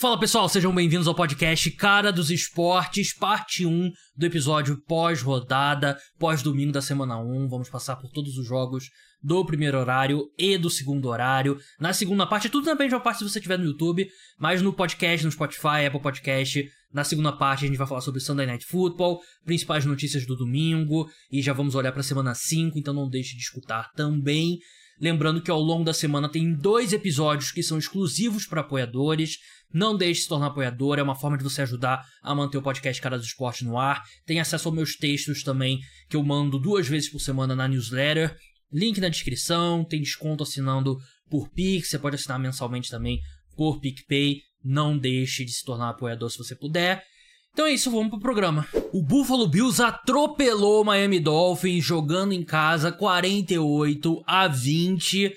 Fala pessoal, sejam bem-vindos ao podcast Cara dos Esportes, parte 1 do episódio pós-rodada, pós-domingo da semana 1. Vamos passar por todos os jogos do primeiro horário e do segundo horário. Na segunda parte, tudo também já parte se você estiver no YouTube, mas no podcast, no Spotify, Apple Podcast. Na segunda parte, a gente vai falar sobre Sunday Night Football, principais notícias do domingo, e já vamos olhar para a semana 5, então não deixe de escutar também. Lembrando que ao longo da semana tem dois episódios que são exclusivos para apoiadores. Não deixe de se tornar apoiador, é uma forma de você ajudar a manter o podcast Cara do Esporte no ar. Tem acesso aos meus textos também, que eu mando duas vezes por semana na newsletter. Link na descrição, tem desconto assinando por Pix, você pode assinar mensalmente também por PicPay. Não deixe de se tornar apoiador se você puder. Então é isso, vamos pro programa. O Buffalo Bills atropelou o Miami Dolphins jogando em casa 48 a 20.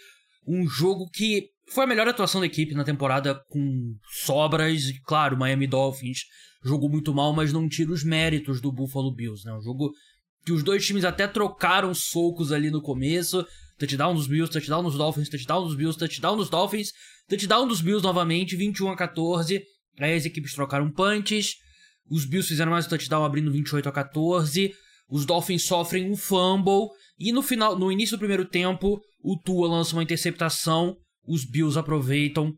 Um jogo que foi a melhor atuação da equipe na temporada com sobras. Claro, o Miami Dolphins jogou muito mal, mas não tira os méritos do Buffalo Bills, né? Um jogo que os dois times até trocaram socos ali no começo. Touchdown dos Bills, touchdown dos Dolphins, touchdown dos Bills, touchdown dos Dolphins, touchdown dos Bills novamente, 21 a 14. Aí as equipes trocaram punches. Os Bills fizeram mais um touchdown abrindo 28 a 14. Os Dolphins sofrem um fumble e no final, no início do primeiro tempo, o Tua lança uma interceptação, os Bills aproveitam,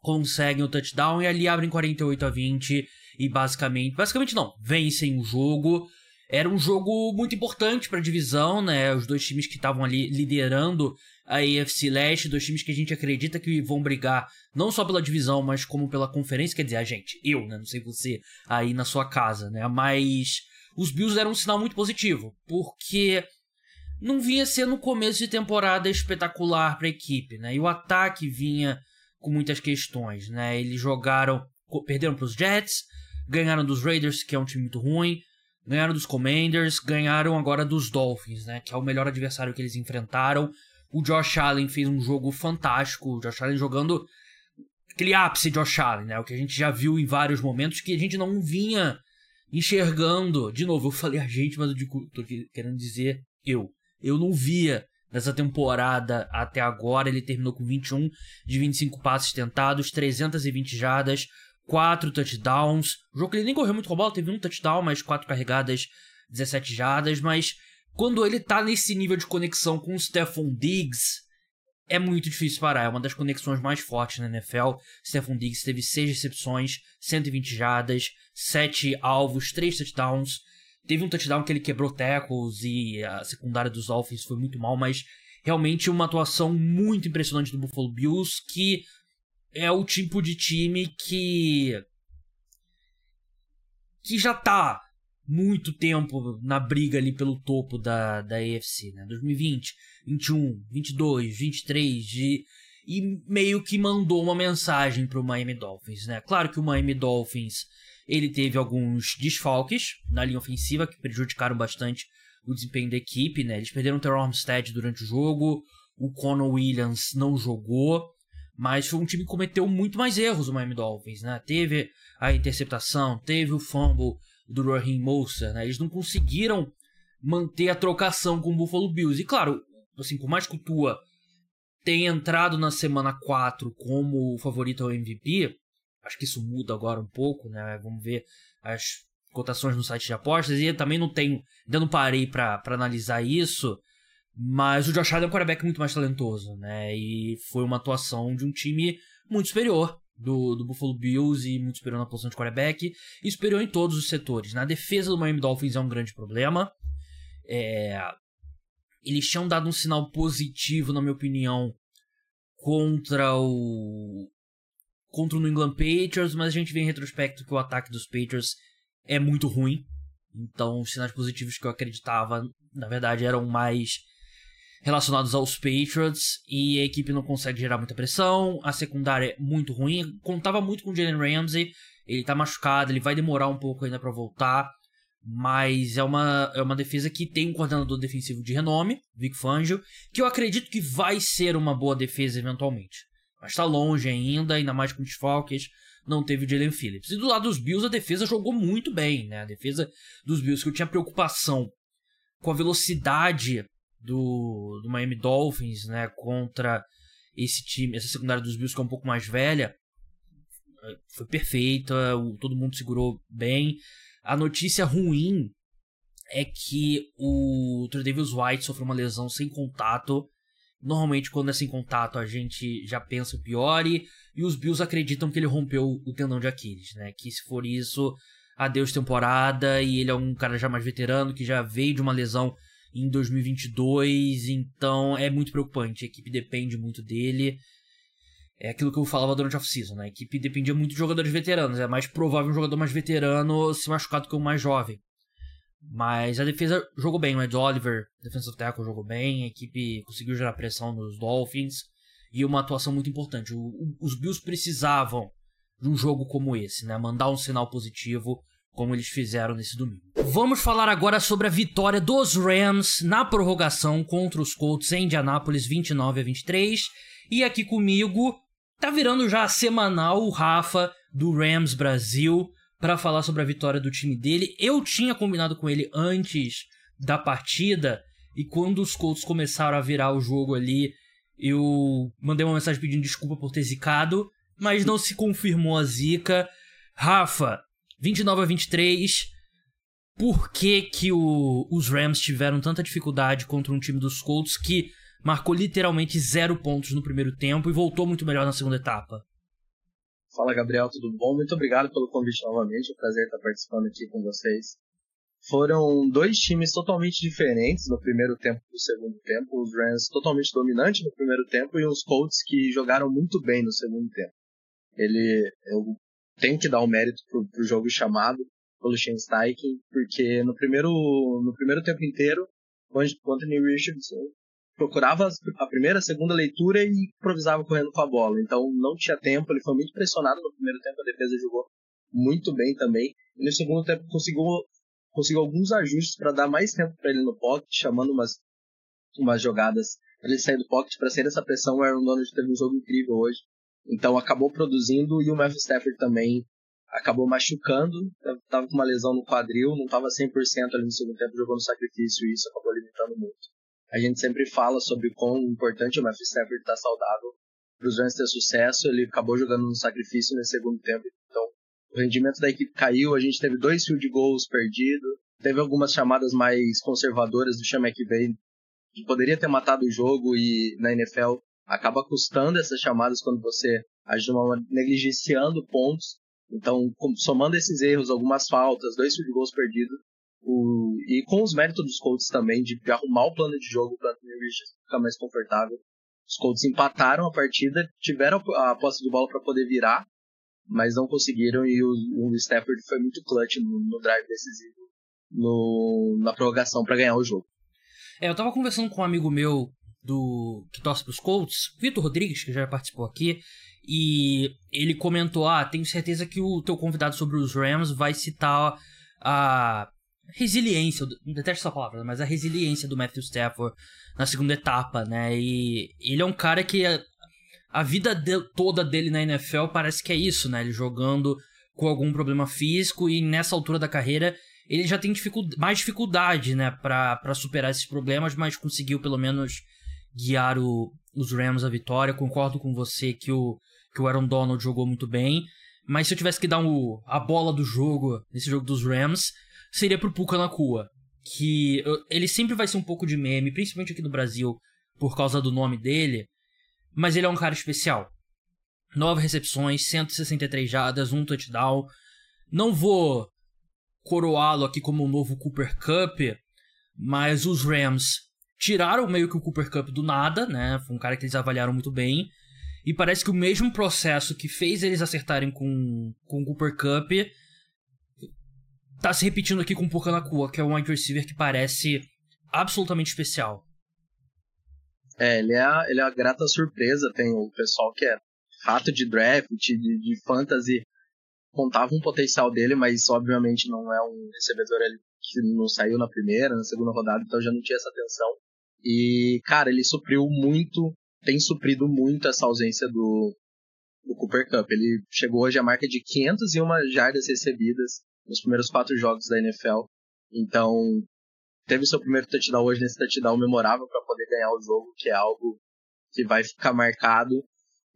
conseguem o touchdown e ali abrem 48 a 20 e basicamente, basicamente não, vencem o jogo. Era um jogo muito importante para a divisão, né? Os dois times que estavam ali liderando a AFC Leste, dois times que a gente acredita que vão brigar não só pela divisão, mas como pela conferência, quer dizer, a gente, eu, né? Não sei você aí na sua casa, né? Mas os Bills deram um sinal muito positivo, porque não vinha sendo um começo de temporada espetacular para a equipe, né? E o ataque vinha com muitas questões, né? Eles jogaram, perderam para os Jets, ganharam dos Raiders, que é um time muito ruim, ganharam dos Commanders, ganharam agora dos Dolphins, né? Que é o melhor adversário que eles enfrentaram. O Josh Allen fez um jogo fantástico, o Josh Allen jogando aquele ápice de Josh Allen, né? O que a gente já viu em vários momentos que a gente não vinha enxergando. De novo, eu falei a gente, mas eu digo, tô querendo dizer eu. Eu não via nessa temporada até agora. Ele terminou com 21 de 25 passes tentados, 320 jardas, 4 touchdowns. O jogo que ele nem correu muito com a bola, teve um touchdown, mas 4 carregadas, 17 jardas. Mas quando ele tá nesse nível de conexão com o Stephon Diggs, é muito difícil parar. É uma das conexões mais fortes na NFL. Stephon Diggs teve 6 recepções, 120 jardas, 7 alvos, 3 touchdowns. Teve um touchdown que ele quebrou tackles e a secundária dos Dolphins foi muito mal, mas realmente uma atuação muito impressionante do Buffalo Bills, que é o tipo de time que que já tá muito tempo na briga ali pelo topo da, da AFC, né? 2020, 21, 22, 23 de, e meio que mandou uma mensagem pro Miami Dolphins, né? Claro que o Miami Dolphins ele teve alguns desfalques na linha ofensiva que prejudicaram bastante o desempenho da equipe, né? Eles perderam o Terrell Armstead durante o jogo, o Conor Williams não jogou, mas foi um time que cometeu muito mais erros o Miami Dolphins, né? Teve a interceptação, teve o fumble do Raheem Mostert, né? Eles não conseguiram manter a trocação com o Buffalo Bills. E claro, assim, por mais que o Tua tenha entrado na semana 4 como favorito ao MVP, Acho que isso muda agora um pouco, né? Vamos ver as cotações no site de apostas. E também não tenho. Ainda não parei para analisar isso. Mas o Josh Allen é um quarterback muito mais talentoso, né? E foi uma atuação de um time muito superior do, do Buffalo Bills e muito superior na posição de quarterback e superior em todos os setores. Na defesa do Miami Dolphins é um grande problema. É... Eles tinham dado um sinal positivo, na minha opinião, contra o, contra o New England Patriots, mas a gente vê em retrospecto que o ataque dos Patriots é muito ruim. Então, os sinais positivos que eu acreditava, na verdade, eram mais relacionados aos Patriots e a equipe não consegue gerar muita pressão, a secundária é muito ruim, contava muito com o Jalen Ramsey, ele tá machucado, ele vai demorar um pouco ainda para voltar, mas é uma, é uma defesa que tem um coordenador defensivo de renome, Vic Fangio, que eu acredito que vai ser uma boa defesa eventualmente mas está longe ainda, ainda mais com desfalques. Não teve o Jalen Phillips. E do lado dos Bills, a defesa jogou muito bem, né? A defesa dos Bills, que eu tinha preocupação com a velocidade do, do Miami Dolphins, né? Contra esse time, essa secundária dos Bills que é um pouco mais velha. foi perfeita, todo mundo segurou bem. A notícia ruim é que o Tredavious White sofreu uma lesão sem contato. Normalmente, quando é sem contato, a gente já pensa o pior. E, e os Bills acreditam que ele rompeu o tendão de Aquiles, né? Que se for isso, adeus temporada. E ele é um cara já mais veterano, que já veio de uma lesão em 2022. Então é muito preocupante. A equipe depende muito dele. É aquilo que eu falava durante a off-season, né? A equipe dependia muito de jogadores veteranos. É mais provável um jogador mais veterano se machucar do que um mais jovem. Mas a defesa jogou bem. O Ed Oliver, defensive tackle, jogou bem. A equipe conseguiu gerar pressão nos Dolphins. E uma atuação muito importante. O, o, os Bills precisavam de um jogo como esse, né? Mandar um sinal positivo como eles fizeram nesse domingo. Vamos falar agora sobre a vitória dos Rams na prorrogação contra os Colts em Indianápolis 29 a 23. E aqui comigo tá virando já semanal o Rafa do Rams Brasil para falar sobre a vitória do time dele. Eu tinha combinado com ele antes da partida e quando os Colts começaram a virar o jogo ali, eu mandei uma mensagem pedindo desculpa por ter zicado, mas não se confirmou a zica. Rafa, 29 a 23. Por que, que o, os Rams tiveram tanta dificuldade contra um time dos Colts que marcou literalmente zero pontos no primeiro tempo e voltou muito melhor na segunda etapa? Fala Gabriel, tudo bom? Muito obrigado pelo convite novamente, é um prazer estar participando aqui com vocês. Foram dois times totalmente diferentes no primeiro tempo e no segundo tempo. Os Rams totalmente dominantes no primeiro tempo e os Colts que jogaram muito bem no segundo tempo. Ele, eu tenho que dar o um mérito pro, pro jogo chamado pelo Shane Steichen, porque no primeiro, no primeiro tempo inteiro, o Anthony Richardson procurava a primeira, a segunda leitura e improvisava correndo com a bola. Então não tinha tempo, ele foi muito pressionado no primeiro tempo, a defesa jogou muito bem também. E no segundo tempo conseguiu, conseguiu alguns ajustes para dar mais tempo para ele no pocket, chamando umas, umas jogadas para ele sair do pocket, para sair dessa pressão. O Aaron Donald teve um jogo incrível hoje. Então acabou produzindo e o Matthew Stafford também acabou machucando, estava com uma lesão no quadril, não estava 100% ali no segundo tempo, jogou no sacrifício e isso acabou limitando muito. A gente sempre fala sobre quão importante o Matthew Stafford estar tá saudável para os Rams ter sucesso. Ele acabou jogando no sacrifício nesse segundo tempo, então o rendimento da equipe caiu. A gente teve dois field goals perdidos, teve algumas chamadas mais conservadoras do Sean McVay que poderia ter matado o jogo e na NFL acaba custando essas chamadas quando você age de uma negligenciando pontos. Então, somando esses erros, algumas faltas, dois field goals perdidos, o, e com os méritos dos Colts também, de, de arrumar o plano de jogo para Anthony Richardson ficar mais confortável. Os Colts empataram a partida, tiveram a posse de bola para poder virar, mas não conseguiram e o, o Stafford foi muito clutch no, no drive decisivo no, na prorrogação para ganhar o jogo. É, eu tava conversando com um amigo meu do que torce pros Colts, Vitor Rodrigues, que já participou aqui, e ele comentou: Ah, tenho certeza que o teu convidado sobre os Rams vai citar a resiliência, não detesto essa palavra, mas a resiliência do Matthew Stafford na segunda etapa, né? E ele é um cara que a, a vida de, toda dele na NFL parece que é isso, né? Ele jogando com algum problema físico e nessa altura da carreira ele já tem mais dificuldade, né, para superar esses problemas, mas conseguiu pelo menos guiar o, os Rams à vitória. Concordo com você que o, que o Aaron Donald jogou muito bem, mas se eu tivesse que dar um, a bola do jogo nesse jogo dos Rams, seria pro Puka Nakua. Que ele sempre vai ser um pouco de meme, principalmente aqui no Brasil, por causa do nome dele. Mas ele é um cara especial. Nove recepções, 163 jardas, um touchdown. Não vou coroá-lo aqui como o novo Cooper Cup, mas os Rams tiraram meio que o Cooper Cup do nada, né? Foi um cara que eles avaliaram muito bem. E parece que o mesmo processo que fez eles acertarem com, com o Cooper Cup tá se repetindo aqui com o Pukanakua, que é um wide receiver que parece absolutamente especial. É, ele é, ele é a grata surpresa. Tem o pessoal que é rato de draft, de, de fantasy, contava um potencial dele, mas obviamente não é um recebedor que não saiu na primeira, na segunda rodada, então já não tinha essa atenção. E, cara, ele supriu muito, tem suprido muito essa ausência do, do Cooper Cup. Ele chegou hoje à marca de 501 jardas recebidas, nos primeiros quatro jogos da NFL. Então, teve seu primeiro touchdown hoje nesse touchdown memorável para poder ganhar o jogo, que é algo que vai ficar marcado.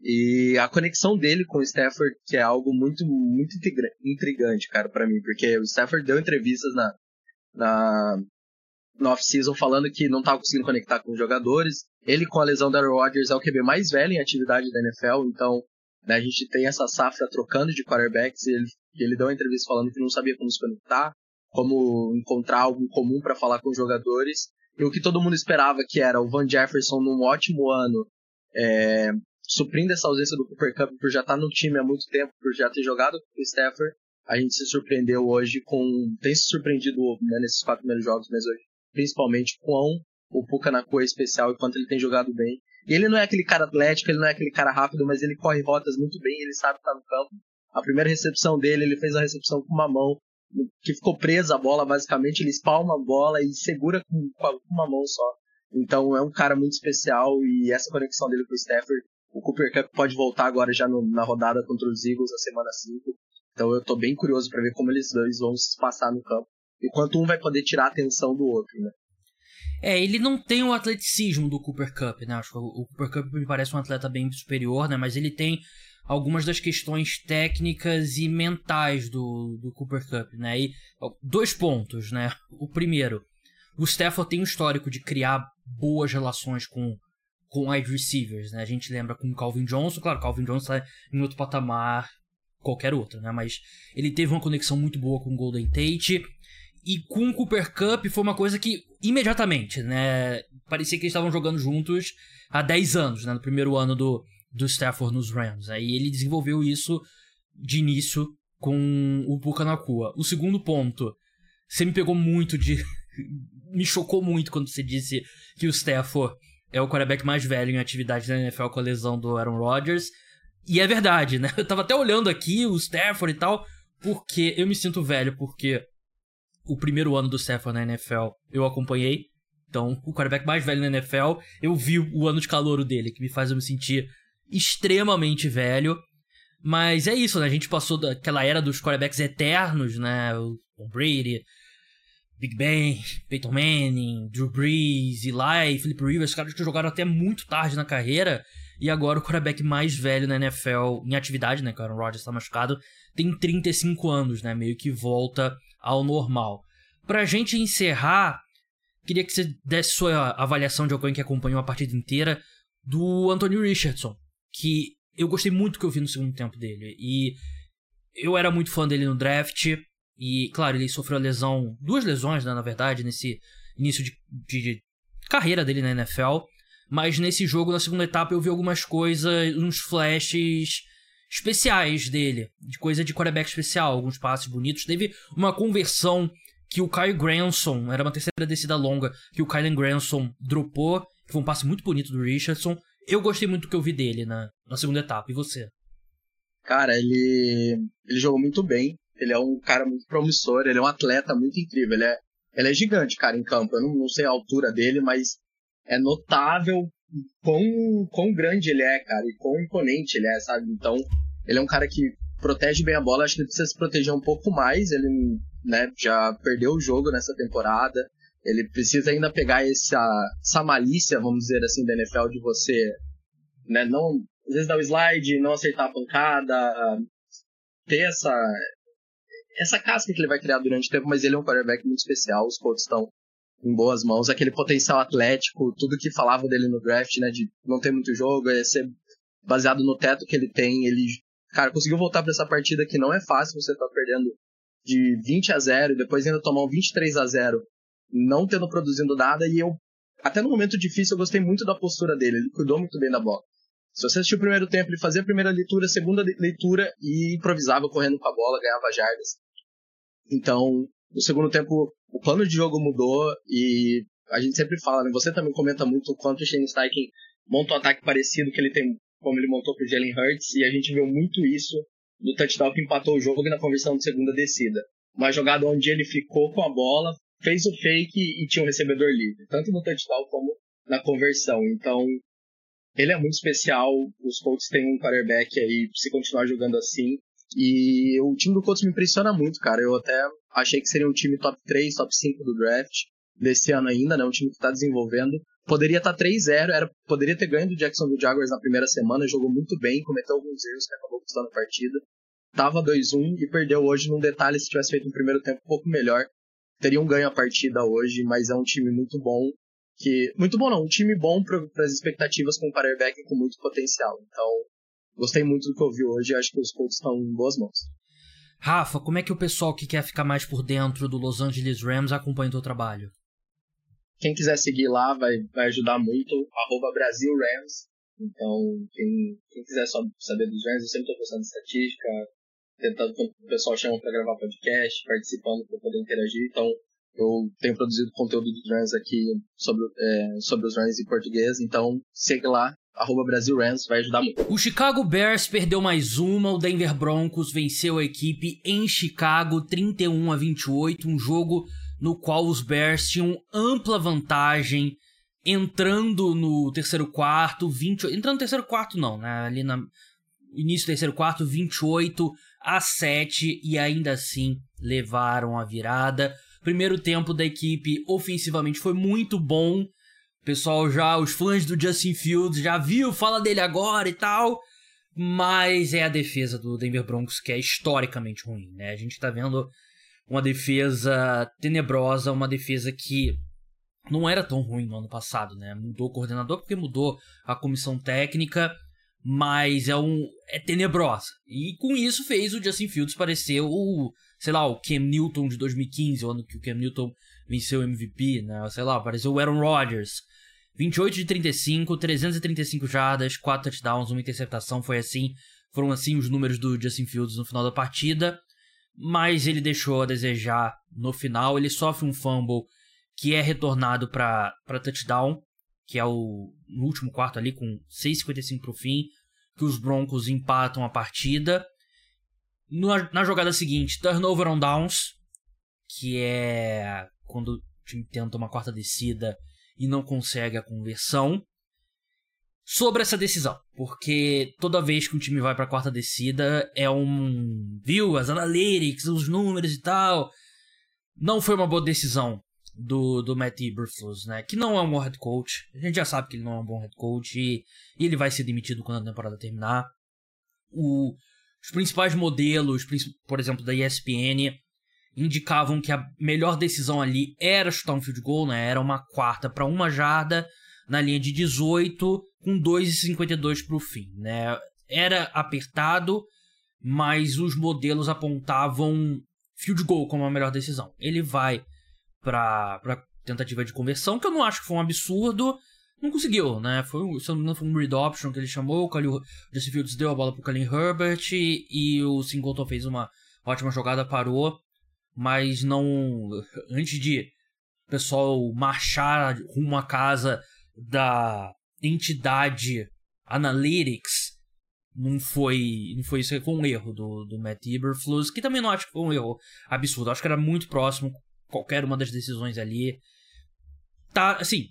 E a conexão dele com o Stafford, que é algo muito, muito intrigante, cara, para mim, porque o Stafford deu entrevistas na, na, no off-season falando que não estava conseguindo conectar com os jogadores. Ele, com a lesão da Aaron Rodgers, é o QB mais velho em atividade da NFL, então né, a gente tem essa safra trocando de quarterbacks. Ele, ele deu uma entrevista falando que não sabia como se conectar, como encontrar algo comum para falar com os jogadores. E o que todo mundo esperava que era o Van Jefferson num ótimo ano, é, suprindo essa ausência do Cooper Cup por já estar tá no time há muito tempo, por já ter jogado com o Stafford, a gente se surpreendeu hoje com. tem se surpreendido né, nesses quatro primeiros jogos, mas hoje, principalmente com o Puka na cor especial e quanto ele tem jogado bem. E ele não é aquele cara atlético, ele não é aquele cara rápido, mas ele corre rotas muito bem, ele sabe estar no campo. A primeira recepção dele, ele fez a recepção com uma mão que ficou presa a bola, basicamente, ele espalma a bola e segura com, com uma mão só. Então é um cara muito especial e essa conexão dele com o Stafford, o Cooper Cup pode voltar agora já no, na rodada contra os Eagles na semana 5. Então eu tô bem curioso para ver como eles dois vão se passar no campo. E quanto um vai poder tirar a atenção do outro, né? É, ele não tem o atleticismo do Cooper Cup, né? Acho que o Cooper Cup me parece um atleta bem superior, né? Mas ele tem algumas das questões técnicas e mentais do, do Cooper Cup, né? E dois pontos, né? O primeiro, o Stafford tem um histórico de criar boas relações com com wide receivers, né? A gente lembra com o Calvin Johnson, claro, Calvin Johnson está em outro patamar qualquer outro, né? Mas ele teve uma conexão muito boa com o Golden Tate e com o Cooper Cup foi uma coisa que imediatamente, né? Parecia que eles estavam jogando juntos há 10 anos, né? No primeiro ano do, do Stafford nos Rams. Aí ele desenvolveu isso de início com o Puka Nakua. O segundo ponto, você me pegou muito de. me chocou muito quando você disse que o Stafford é o quarterback mais velho em atividade na NFL com a lesão do Aaron Rodgers. E é verdade, né? Eu tava até olhando aqui o Stafford e tal, porque eu me sinto velho, porque o primeiro ano do Stafford na NFL eu acompanhei. Então, o quarterback mais velho na NFL, eu vi o ano de calouro dele, que me faz eu me sentir extremamente velho. Mas é isso, né? A gente passou daquela era dos quarterbacks eternos, né? O Brady, Big Ben, Peyton Manning, Drew Brees, Eli, Philip Rivers, caras que jogaram até muito tarde na carreira. E agora o quarterback mais velho na NFL em atividade, né? Que o Aaron Rodgers está machucado, tem 35 anos, né? Meio que volta ao normal. Pra gente encerrar, queria que você desse sua avaliação de alguém que acompanhou a partida inteira do Anthony Richardson, que eu gostei muito que eu vi no segundo tempo dele. E eu era muito fã dele no draft. E, claro, ele sofreu lesão, duas lesões, né, na verdade, nesse início de, de carreira dele na NFL. Mas nesse jogo, na segunda etapa, eu vi algumas coisas, uns flashes especiais dele, de coisa de quarterback especial, alguns passes bonitos. Teve uma conversão que o Kyle Granson, era uma terceira descida longa, que o Kyle Granson dropou, que foi um passe muito bonito do Richardson. Eu gostei muito do que eu vi dele na, na segunda etapa. E você? Cara, ele, ele jogou muito bem. Ele é um cara muito promissor, ele é um atleta muito incrível. Ele é, ele é gigante, cara, em campo. Eu não, não sei a altura dele, mas é notável quão, quão grande ele é, cara, e quão imponente ele é, sabe? Então, ele é um cara que protege bem a bola, acho que ele precisa se proteger um pouco mais, ele né, já perdeu o jogo nessa temporada, ele precisa ainda pegar essa, essa malícia, vamos dizer assim, da NFL de você, né, não, às vezes dar o slide, não aceitar a pancada, ter essa, essa casca que ele vai criar durante o tempo, mas ele é um quarterback muito especial, os Colts estão em boas mãos, aquele potencial atlético, tudo que falava dele no draft, né, de não ter muito jogo, é ser baseado no teto que ele tem, ele, cara, conseguiu voltar para essa partida que não é fácil, você tá perdendo de 20 a 0 e depois ainda tomar um 23 a 0 não tendo produzindo nada, e eu, até no momento difícil, eu gostei muito da postura dele, ele cuidou muito bem da bola. Se você assistiu o primeiro tempo, ele fazia a primeira leitura, a segunda leitura e improvisava correndo com a bola, ganhava jardas. Então, no segundo tempo, o plano de jogo mudou e a gente sempre fala, né? Você também comenta muito o quanto o Shane Steichen monta um ataque parecido que ele tem, como ele montou com o Jalen Hurts, e a gente viu muito isso no touchdown que empatou o jogo e na conversão de segunda descida. Uma jogada onde ele ficou com a bola, fez o fake e tinha um recebedor livre, tanto no touchdown como na conversão. Então, ele é muito especial. Os Colts têm um quarterback aí, se continuar jogando assim, e o time do Colts me impressiona muito, cara. Eu até achei que seria um time top 3, top 5 do draft desse ano ainda, né? Um time que está desenvolvendo. poderia estar tá 3-0, era, poderia ter ganho do Jacksonville Jaguars na primeira semana, jogou muito bem, cometeu alguns erros que acabou custando a partida. Tava 2-1 e perdeu hoje num detalhe, se tivesse feito um primeiro tempo um pouco melhor, teriam ganho a partida hoje, mas é um time muito bom, que muito bom não, um time bom para as expectativas com um quarterback com muito potencial. Então, gostei muito do que eu vi hoje acho que os Colts estão em boas mãos. Rafa, como é que o pessoal que quer ficar mais por dentro do Los Angeles Rams acompanha o teu trabalho? Quem quiser seguir lá vai, vai ajudar muito. Arroba Brasil Rams. Então, quem, quem quiser saber dos Rams, eu sempre estou postando estatística, tentando quando o pessoal chama para gravar podcast, participando para poder interagir. Então, eu tenho produzido conteúdo dos Rams aqui sobre, é, sobre os Rams em português. Então, segue lá, arroba Brasil Rams, vai ajudar muito. O Chicago Bears perdeu mais uma, o Denver Broncos venceu a equipe em Chicago 31 a 28, um jogo no qual os Bears tinham ampla vantagem entrando no terceiro quarto, 20, entrando no terceiro quarto não, né, ali no início do terceiro quarto, 28 a 7 e ainda assim levaram a virada. Primeiro tempo da equipe ofensivamente foi muito bom. Pessoal já, os fãs do Justin Fields já viu, fala dele agora e tal. Mas é a defesa do Denver Broncos que é historicamente ruim, né? A gente tá vendo uma defesa tenebrosa, uma defesa que não era tão ruim no ano passado, né? Mudou o coordenador porque mudou a comissão técnica, mas é um é tenebrosa. E com isso fez o Justin Fields parecer o, sei lá, o Cam Newton de 2015, o ano que o Cam Newton venceu o MVP, né? Sei lá, pareceu o Aaron Rodgers. 28 de 35, 335 jardas, 4 touchdowns, uma interceptação, foi assim, foram assim os números do Justin Fields no final da partida mas ele deixou a desejar no final. Ele sofre um fumble que é retornado para touchdown, que é o no último quarto ali, com 6,55 para o fim, que os Broncos empatam a partida. Na jogada seguinte, turnover on downs, que é quando o time tenta uma quarta descida e não consegue a conversão sobre essa decisão, porque toda vez que um time vai para a quarta descida é um, viu, as analytics, os números e tal, não foi uma boa decisão do, do Matt Eberflus, né? Que não é um bom head coach. A gente já sabe que ele não é um bom head coach e, e ele vai ser demitido quando a temporada terminar. O, os principais modelos, por exemplo, da ESPN, indicavam que a melhor decisão ali era chutar um field goal, né? Era uma quarta para uma jarda na linha de 18 com 2,52 para o fim. Né? Era apertado, mas os modelos apontavam field goal como a melhor decisão. Ele vai para tentativa de conversão, que eu não acho que foi um absurdo. Não conseguiu, né? Foi, se não foi um read option que ele chamou. O, o Justin Fields deu a bola pro Kalin Herbert e, e o Singleton fez uma ótima jogada, parou. Mas não. Antes de o pessoal marchar rumo à casa da entidade Analytics não foi não foi isso foi um erro do, do Matt Eberflus que também não acho que foi um erro absurdo acho que era muito próximo qualquer uma das decisões ali tá assim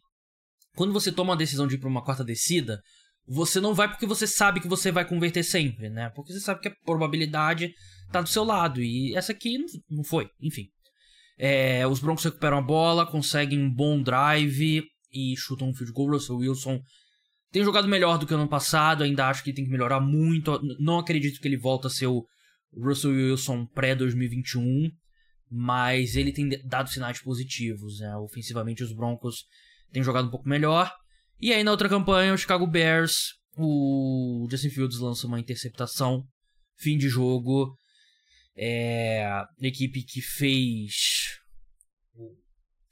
quando você toma uma decisão de ir para uma quarta descida você não vai porque você sabe que você vai converter sempre né porque você sabe que a probabilidade tá do seu lado e essa aqui não foi enfim é, os Broncos recuperam a bola conseguem um bom drive e chutam um field goal. Russell Wilson tem jogado melhor do que ano passado, ainda acho que tem que melhorar muito. Não acredito que ele volta a ser o Russell Wilson pré-2021, mas ele tem dado sinais positivos. Né? Ofensivamente, os Broncos têm jogado um pouco melhor. E aí, na outra campanha, o Chicago Bears, o Justin Fields lança uma interceptação, fim de jogo. É equipe que fez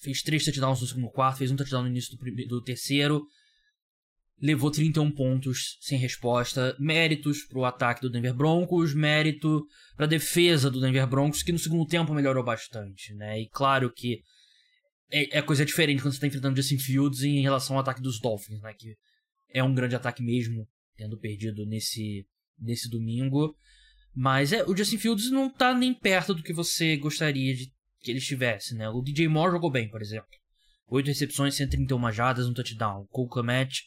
fez três touchdowns no segundo quarto, fez um touchdown no início do, primeiro, do terceiro, levou 31 pontos sem resposta. Méritos para o ataque do Denver Broncos, mérito para a defesa do Denver Broncos, que no segundo tempo melhorou bastante. Né? E claro que é, é coisa diferente quando você está enfrentando Justin Fields em relação ao ataque dos Dolphins, né? que é um grande ataque mesmo, tendo perdido nesse, nesse domingo. Mas é, o Justin Fields não está nem perto do que você gostaria de que ele estivesse, né? O DJ Moore jogou bem, por exemplo. 8 recepções, 131 jardas, um touchdown. Cole Komet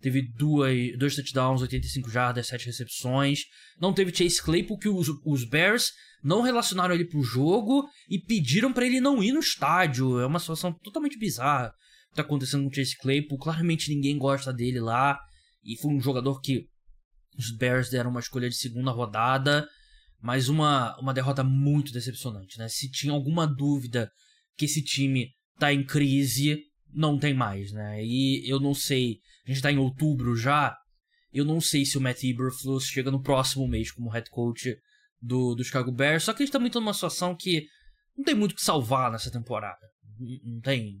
teve duas, dois touchdowns, 85 jardas, 7 recepções. Não teve Chase Claypool, que os, os Bears não relacionaram ele pro jogo e pediram para ele não ir no estádio. É uma situação totalmente bizarra. tá acontecendo com o Chase Claypool. Claramente ninguém gosta dele lá. E foi um jogador que os Bears deram uma escolha de segunda rodada. Mas uma, uma derrota muito decepcionante, né? Se tinha alguma dúvida que esse time tá em crise, não tem mais, né? E eu não sei, a gente tá em outubro já, eu não sei se o Matt Eberflus chega no próximo mês como head coach do, do Chicago Bears, só que a gente tá muito numa situação que não tem muito o que salvar nessa temporada. Não, não tem.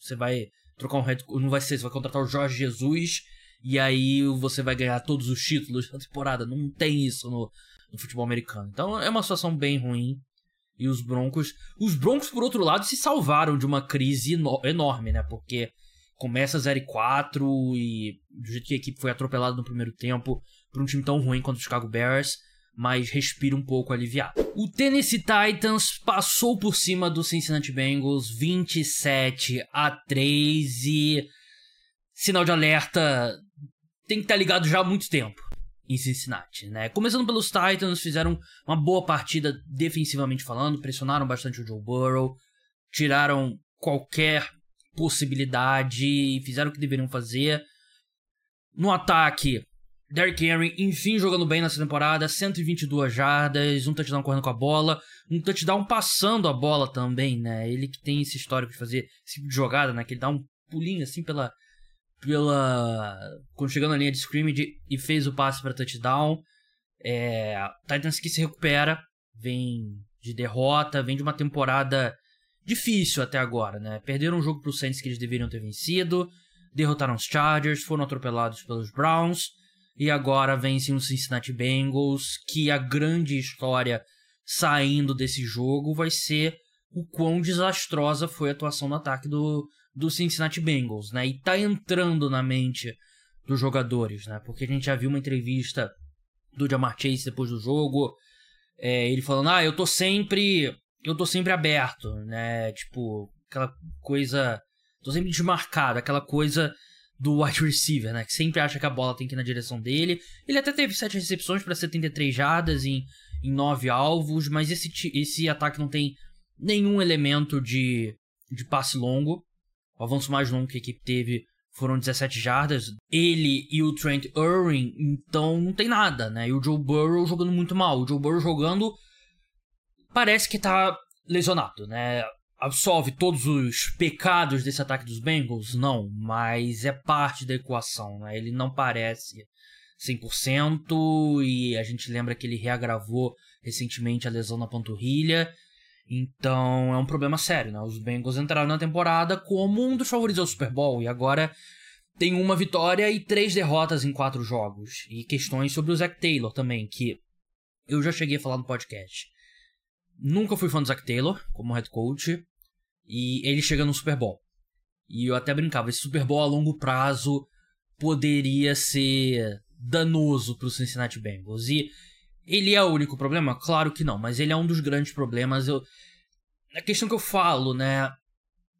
Você vai trocar um head não vai ser, você vai contratar o Jorge Jesus e aí você vai ganhar todos os títulos da temporada. Não tem isso no, no futebol americano. Então é uma situação bem ruim. E os Broncos. Os Broncos, por outro lado, se salvaram de uma crise enorme, né? Porque começa 0-4 e do jeito que a equipe foi atropelada no primeiro tempo por um time tão ruim quanto o Chicago Bears, mas respira um pouco aliviado. O Tennessee Titans passou por cima do Cincinnati Bengals 27 a 3 e sinal de alerta tem que estar ligado já há muito tempo em Cincinnati, né? Começando pelos Titans, fizeram uma boa partida defensivamente falando, pressionaram bastante o Joe Burrow, tiraram qualquer possibilidade e fizeram o que deveriam fazer. No ataque, Derrick Henry, enfim, jogando bem nessa temporada, 122 jardas, um touchdown correndo com a bola, um touchdown passando a bola também, né? Ele que tem esse histórico de fazer esse tipo de jogada, né? Que ele dá um pulinho assim pela, pela chegou na linha de scrimmage e fez o passe para touchdown. É, Titans que se recupera, vem de derrota, vem de uma temporada difícil até agora, né? Perderam um jogo para os Saints que eles deveriam ter vencido, derrotaram os Chargers, foram atropelados pelos Browns e agora vencem os Cincinnati Bengals, que a grande história saindo desse jogo vai ser o quão desastrosa foi a atuação no ataque do, do Cincinnati Bengals, né? E tá entrando na mente dos jogadores, né? Porque a gente já viu uma entrevista do Jamar Chase depois do jogo, é, ele falando, ah, eu tô sempre, eu tô sempre aberto, né? Tipo, aquela coisa, tô sempre desmarcado, aquela coisa do wide receiver, né? Que sempre acha que a bola tem que ir na direção dele. Ele até teve sete recepções para 73 jardas em, em nove alvos, mas esse, esse ataque não tem nenhum elemento de, de passe longo. O avanço mais longo que a equipe teve foram 17 jardas. Ele e o Trent Irwin, então não tem nada, né? E o Joe Burrow jogando muito mal. O Joe Burrow jogando parece que tá lesionado, né? Absolve todos os pecados desse ataque dos Bengals? Não, mas é parte da equação, né? Ele não parece 100% e a gente lembra que ele reagravou recentemente a lesão na panturrilha então é um problema sério, né? Os Bengals entraram na temporada como um dos favoritos ao Super Bowl e agora tem uma vitória e três derrotas em quatro jogos. E questões sobre o Zach Taylor também, que eu já cheguei a falar no podcast. Nunca fui fã do Zach Taylor como head coach e ele chega no Super Bowl. E eu até brincava, esse Super Bowl a longo prazo poderia ser danoso para o Cincinnati Bengals. E ele é o único problema? Claro que não, mas ele é um dos grandes problemas. Eu... A questão que eu falo, né?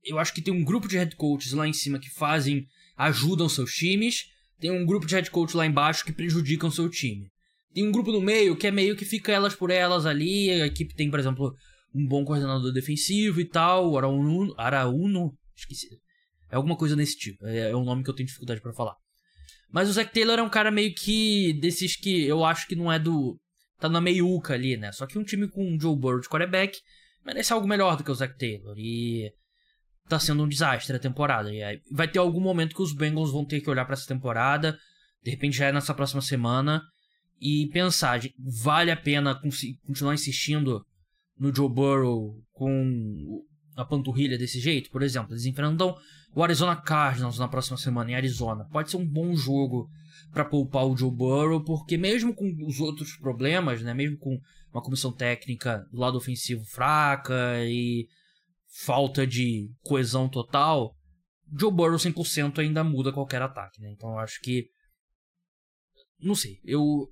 Eu acho que tem um grupo de head coaches lá em cima que fazem, ajudam seus times. Tem um grupo de head coach lá embaixo que prejudicam seu time. Tem um grupo no meio que é meio que fica elas por elas ali. A equipe tem, por exemplo, um bom coordenador defensivo e tal. O Arauno esqueci. É alguma coisa nesse tipo. É, é um nome que eu tenho dificuldade para falar. Mas o Zac Taylor é um cara meio que desses que eu acho que não é do tá na meiuca ali, né? Só que um time com o Joe Burrow de quarterback merece algo melhor do que o Zach Taylor. E tá sendo um desastre a temporada. E vai ter algum momento que os Bengals vão ter que olhar para essa temporada, de repente já é nessa próxima semana, e pensar, vale a pena continuar insistindo no Joe Burrow com a panturrilha desse jeito? Por exemplo, eles enfrentam o Arizona Cardinals na próxima semana em Arizona. Pode ser um bom jogo para poupar o Joe Burrow, porque mesmo com os outros problemas, né, mesmo com uma comissão técnica do lado ofensivo fraca e falta de coesão total, Joe Burrow 100% ainda muda qualquer ataque, né? Então eu acho que não sei, eu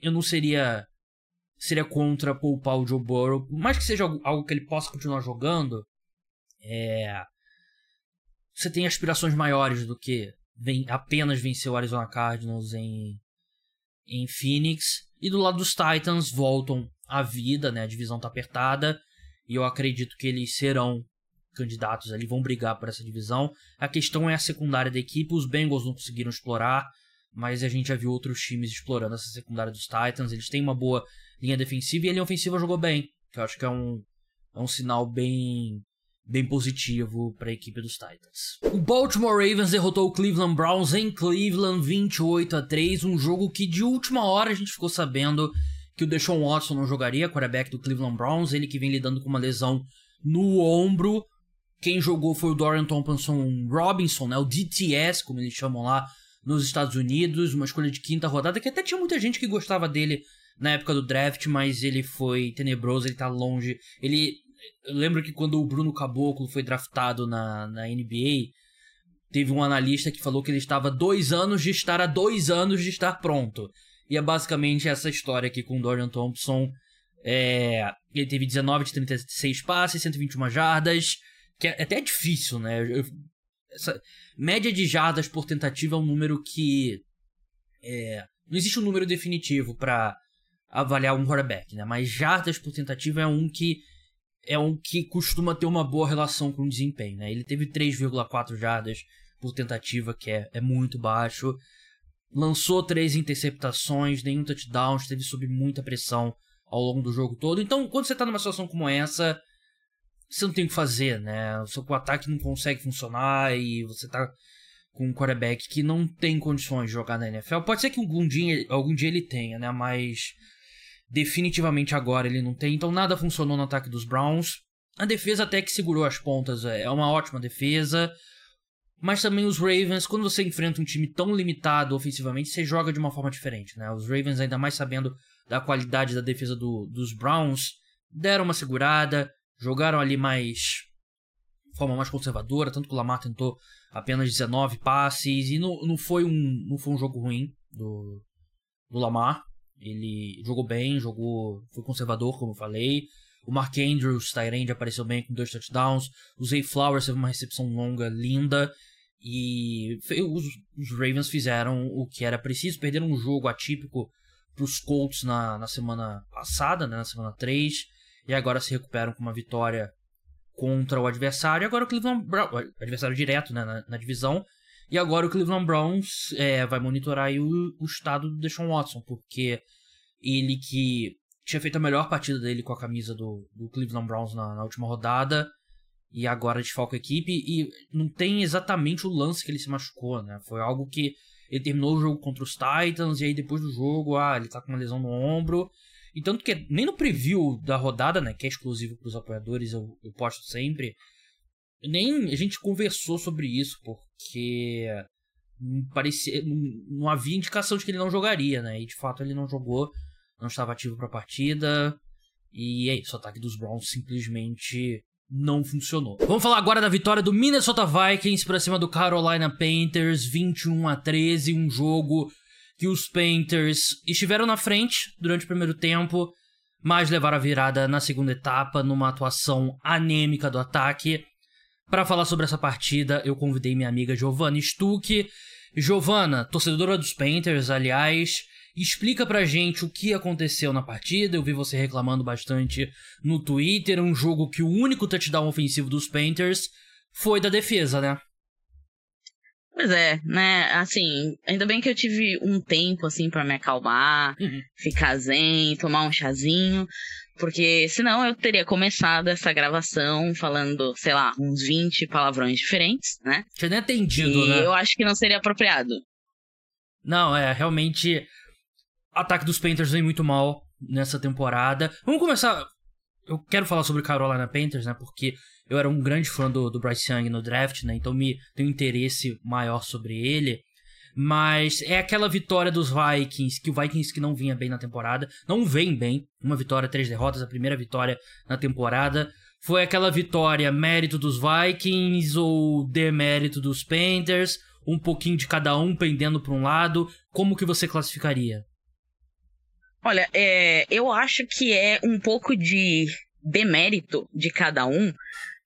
eu não seria seria contra poupar o Joe Burrow, mais que seja algo que ele possa continuar jogando, é você tem aspirações maiores do que vem, apenas vencer o Arizona Cardinals em, em Phoenix. E do lado dos Titans voltam à vida, né? A divisão tá apertada. E eu acredito que eles serão candidatos ali, vão brigar por essa divisão. A questão é a secundária da equipe. Os Bengals não conseguiram explorar, mas a gente já viu outros times explorando essa secundária dos Titans. Eles têm uma boa linha defensiva e a linha ofensiva jogou bem, que eu acho que é um, é um sinal bem bem positivo para a equipe dos Titans. O Baltimore Ravens derrotou o Cleveland Browns em Cleveland 28 a 3, um jogo que de última hora a gente ficou sabendo que o Deshaun Watson não jogaria, quarterback do Cleveland Browns, ele que vem lidando com uma lesão no ombro. Quem jogou foi o Dorian Thompson Robinson, né, o DTS, como eles chamam lá nos Estados Unidos, uma escolha de quinta rodada, que até tinha muita gente que gostava dele na época do draft, mas ele foi tenebroso, ele tá longe. Ele eu lembro que quando o Bruno Caboclo foi draftado na, na NBA, teve um analista que falou que ele estava dois anos de estar a dois anos de estar pronto. E é basicamente essa história aqui com o Dorian Thompson. É, ele teve 19 de 36 passes, 121 jardas, que é até difícil, né? Eu, essa média de jardas por tentativa é um número que é, não existe um número definitivo para avaliar um quarterback, né? Mas jardas por tentativa é um que é um que costuma ter uma boa relação com o desempenho, né? Ele teve 3,4 jardas por tentativa, que é, é muito baixo. Lançou três interceptações, nenhum touchdown, esteve sob muita pressão ao longo do jogo todo. Então, quando você tá numa situação como essa, você não tem o que fazer, né? O seu ataque não consegue funcionar e você tá com um quarterback que não tem condições de jogar na NFL. Pode ser que algum dia, algum dia ele tenha, né? Mas definitivamente agora ele não tem. Então nada funcionou no ataque dos Browns. A defesa até que segurou as pontas, é, é uma ótima defesa. Mas também os Ravens, quando você enfrenta um time tão limitado ofensivamente, você joga de uma forma diferente, né? Os Ravens, ainda mais sabendo da qualidade da defesa do, dos Browns, deram uma segurada, jogaram ali mais. de forma mais conservadora, tanto que o Lamar tentou apenas 19 passes, e não, não, foi, um, não foi um jogo ruim do, do Lamar. Ele jogou bem, jogou, foi conservador, como eu falei. O Mark Andrews, Tyrande, apareceu bem com dois touchdowns. O Zay Flowers teve uma recepção longa, linda. E os, os Ravens fizeram o que era preciso. Perderam um jogo atípico para os Colts na, na semana passada, né, na semana 3. E agora se recuperam com uma vitória contra o adversário. Agora o Cleveland Browns, adversário direto né, na, na divisão. E agora o Cleveland Browns é, vai monitorar o, o, estado do Deshaun Watson, porque ele que tinha feito a melhor partida dele com a camisa do, do Cleveland Browns na, na, última rodada, e agora desfalca a equipe, e não tem exatamente o lance que ele se machucou, né? Foi algo que ele terminou o jogo contra os Titans, e aí depois do jogo, ah, ele tá com uma lesão no ombro. E tanto que nem no preview da rodada, né, que é exclusivo para os apoiadores, eu, eu posto sempre, nem a gente conversou sobre isso, porque parecia, não, havia indicação de que ele não jogaria, né? E de fato ele não jogou, não estava ativo para a partida. E é isso, o ataque dos Browns simplesmente não funcionou. Vamos falar agora da vitória do Minnesota Vikings para cima do Carolina Panthers, 21 a 13, um jogo que os Panthers estiveram na frente durante o primeiro tempo, mas levaram a virada na segunda etapa numa atuação anêmica do ataque. Para falar sobre essa partida, eu convidei minha amiga Giovanna Stuck. Giovanna, torcedora dos Panthers, aliás, explica pra gente o que aconteceu na partida. Eu vi você reclamando bastante no Twitter, um jogo que o único touchdown ofensivo dos Panthers foi da defesa, né? Pois é, né? Assim, ainda bem que eu tive um tempo assim para me acalmar, uhum. ficar zen, tomar um chazinho. Porque senão eu teria começado essa gravação falando, sei lá, uns 20 palavrões diferentes, né? Tinha nem atendido, e né? eu acho que não seria apropriado. Não, é, realmente. Ataque dos Panthers vem muito mal nessa temporada. Vamos começar. Eu quero falar sobre Carolina Panthers, né? Porque eu era um grande fã do, do Bryce Young no draft, né? Então me tenho um interesse maior sobre ele. Mas é aquela vitória dos Vikings, que o Vikings que não vinha bem na temporada, não vem bem. Uma vitória, três derrotas, a primeira vitória na temporada. Foi aquela vitória mérito dos Vikings ou demérito dos Panthers? Um pouquinho de cada um pendendo para um lado. Como que você classificaria? Olha, é, eu acho que é um pouco de demérito de cada um,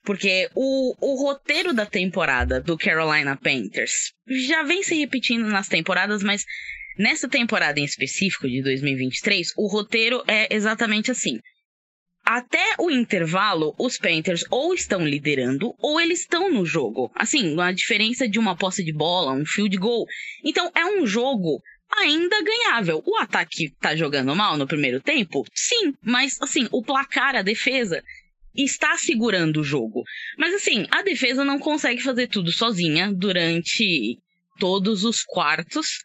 porque o, o roteiro da temporada do Carolina Panthers já vem se repetindo nas temporadas, mas nessa temporada em específico de 2023, o roteiro é exatamente assim. até o intervalo, os Panthers ou estão liderando ou eles estão no jogo. Assim, a diferença de uma posse de bola, um field goal. Então é um jogo ainda ganhável. O ataque tá jogando mal no primeiro tempo? Sim, mas assim, o placar, a defesa está segurando o jogo. Mas assim, a defesa não consegue fazer tudo sozinha durante todos os quartos.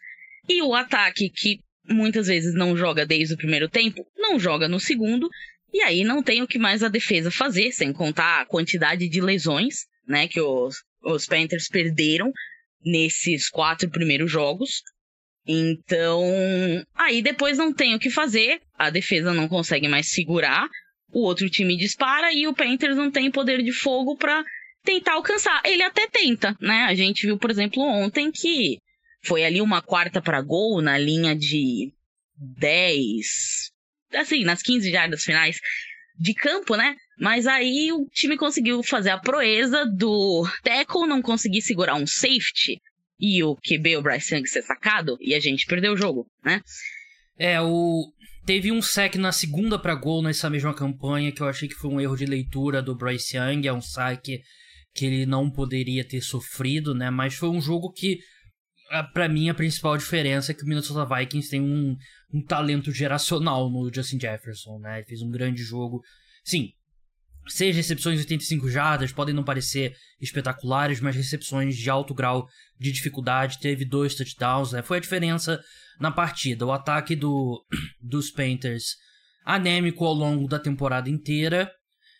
E o ataque, que muitas vezes não joga desde o primeiro tempo, não joga no segundo. E aí não tem o que mais a defesa fazer, sem contar a quantidade de lesões, né, que os, os Panthers perderam nesses quatro primeiros jogos. Então, aí depois não tem o que fazer, a defesa não consegue mais segurar, o outro time dispara e o Panthers não tem poder de fogo para tentar alcançar. Ele até tenta, né? A gente viu, por exemplo, ontem que foi ali uma quarta para gol na linha de 10, assim, nas 15 jardas finais de campo, né? Mas aí o time conseguiu fazer a proeza do tackle não conseguir segurar um safety e o QB, o Bryce Young, ser sacado e a gente perdeu o jogo, né? É, o. Teve um sec na segunda para gol nessa mesma campanha que eu achei que foi um erro de leitura do Bryce Young. É um saque que ele não poderia ter sofrido, né? Mas foi um jogo que, para mim, a principal diferença é que o Minnesota Vikings tem um, um talento geracional no Justin Jefferson, né? Ele fez um grande jogo. Sim, Seis recepções de 85 jardas podem não parecer espetaculares, mas recepções de alto grau de dificuldade. Teve dois touchdowns, né? Foi a diferença na partida. O ataque do, dos Panthers anêmico ao longo da temporada inteira.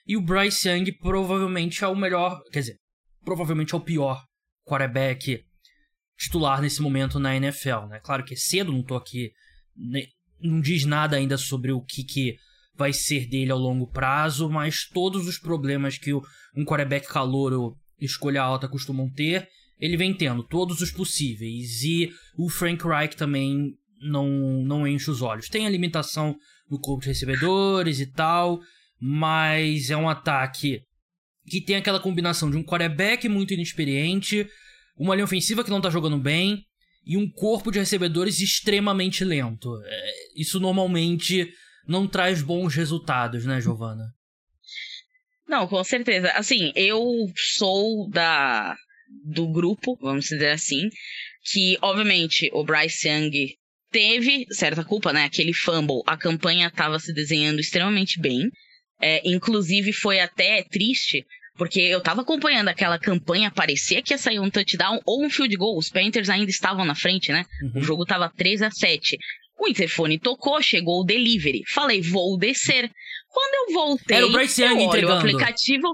E o Bryce Young provavelmente é o melhor, quer dizer, provavelmente é o pior quarterback titular nesse momento na NFL, né? Claro que é cedo, não tô aqui, não diz nada ainda sobre o que que vai ser dele ao longo prazo, mas todos os problemas que um quarterback calouro escolha alta costumam ter, ele vem tendo, todos os possíveis. E o Frank Reich também não, não enche os olhos. Tem a limitação no corpo de recebedores e tal, mas é um ataque que tem aquela combinação de um quarterback muito inexperiente, uma linha ofensiva que não tá jogando bem e um corpo de recebedores extremamente lento. É, isso normalmente não traz bons resultados, né, Giovana? Não, com certeza. Assim, eu sou da do grupo, vamos dizer assim, que obviamente o Bryce Young teve certa culpa, né? Aquele fumble, a campanha estava se desenhando extremamente bem. É, inclusive foi até triste, porque eu tava acompanhando aquela campanha, parecia que ia sair um touchdown ou um field goal. Os Panthers ainda estavam na frente, né? Uhum. O jogo tava 3 a 7 o interfone tocou, chegou o delivery. Falei, vou descer. Quando eu voltei, Era o Bryce Young eu olho o aplicativo.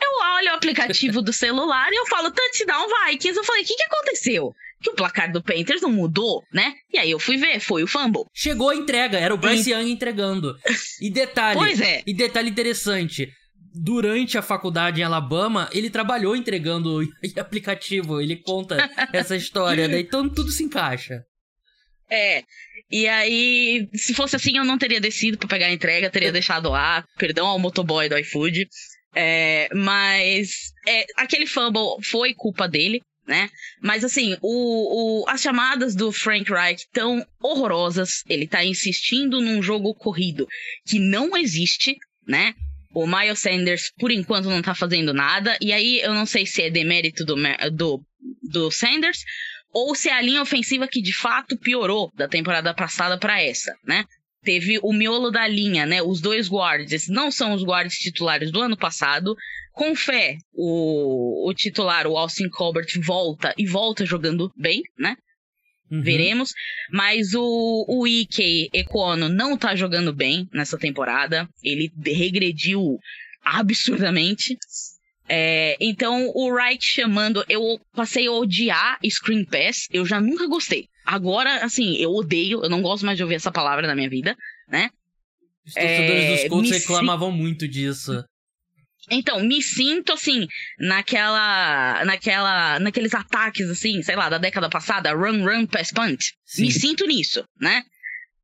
Eu olho o aplicativo do celular e eu falo, touchdown Vikings. Eu falei, o que, que aconteceu? Que o placar do Panthers não mudou, né? E aí eu fui ver, foi o fumble. Chegou a entrega, era o Bryce e... Young entregando. E detalhe, pois é. e detalhe interessante, durante a faculdade em Alabama, ele trabalhou entregando aplicativo, ele conta essa história, né? Então tudo se encaixa. É. E aí, se fosse assim, eu não teria descido para pegar a entrega, teria deixado lá. Perdão ao motoboy do iFood. É, mas é, aquele fumble foi culpa dele, né? Mas assim, o, o, as chamadas do Frank Reich tão horrorosas. Ele tá insistindo num jogo corrido que não existe, né? O Miles Sanders, por enquanto, não tá fazendo nada. E aí, eu não sei se é demérito do, do, do Sanders ou se é a linha ofensiva que de fato piorou da temporada passada para essa, né? Teve o miolo da linha, né? Os dois guards não são os guards titulares do ano passado. Com fé, o, o titular, o Austin Colbert, volta e volta jogando bem, né? Uhum. Veremos. Mas o, o Ike Econo não tá jogando bem nessa temporada. Ele regrediu absurdamente. É, então, o Wright chamando, eu passei a odiar Screen Pass, eu já nunca gostei. Agora, assim, eu odeio, eu não gosto mais de ouvir essa palavra na minha vida, né? Os torcedores é, dos Colts reclamavam si... muito disso. Então, me sinto assim, naquela. naquela. naqueles ataques, assim, sei lá, da década passada, run, run, pass, punt. Sim. Me sinto nisso, né?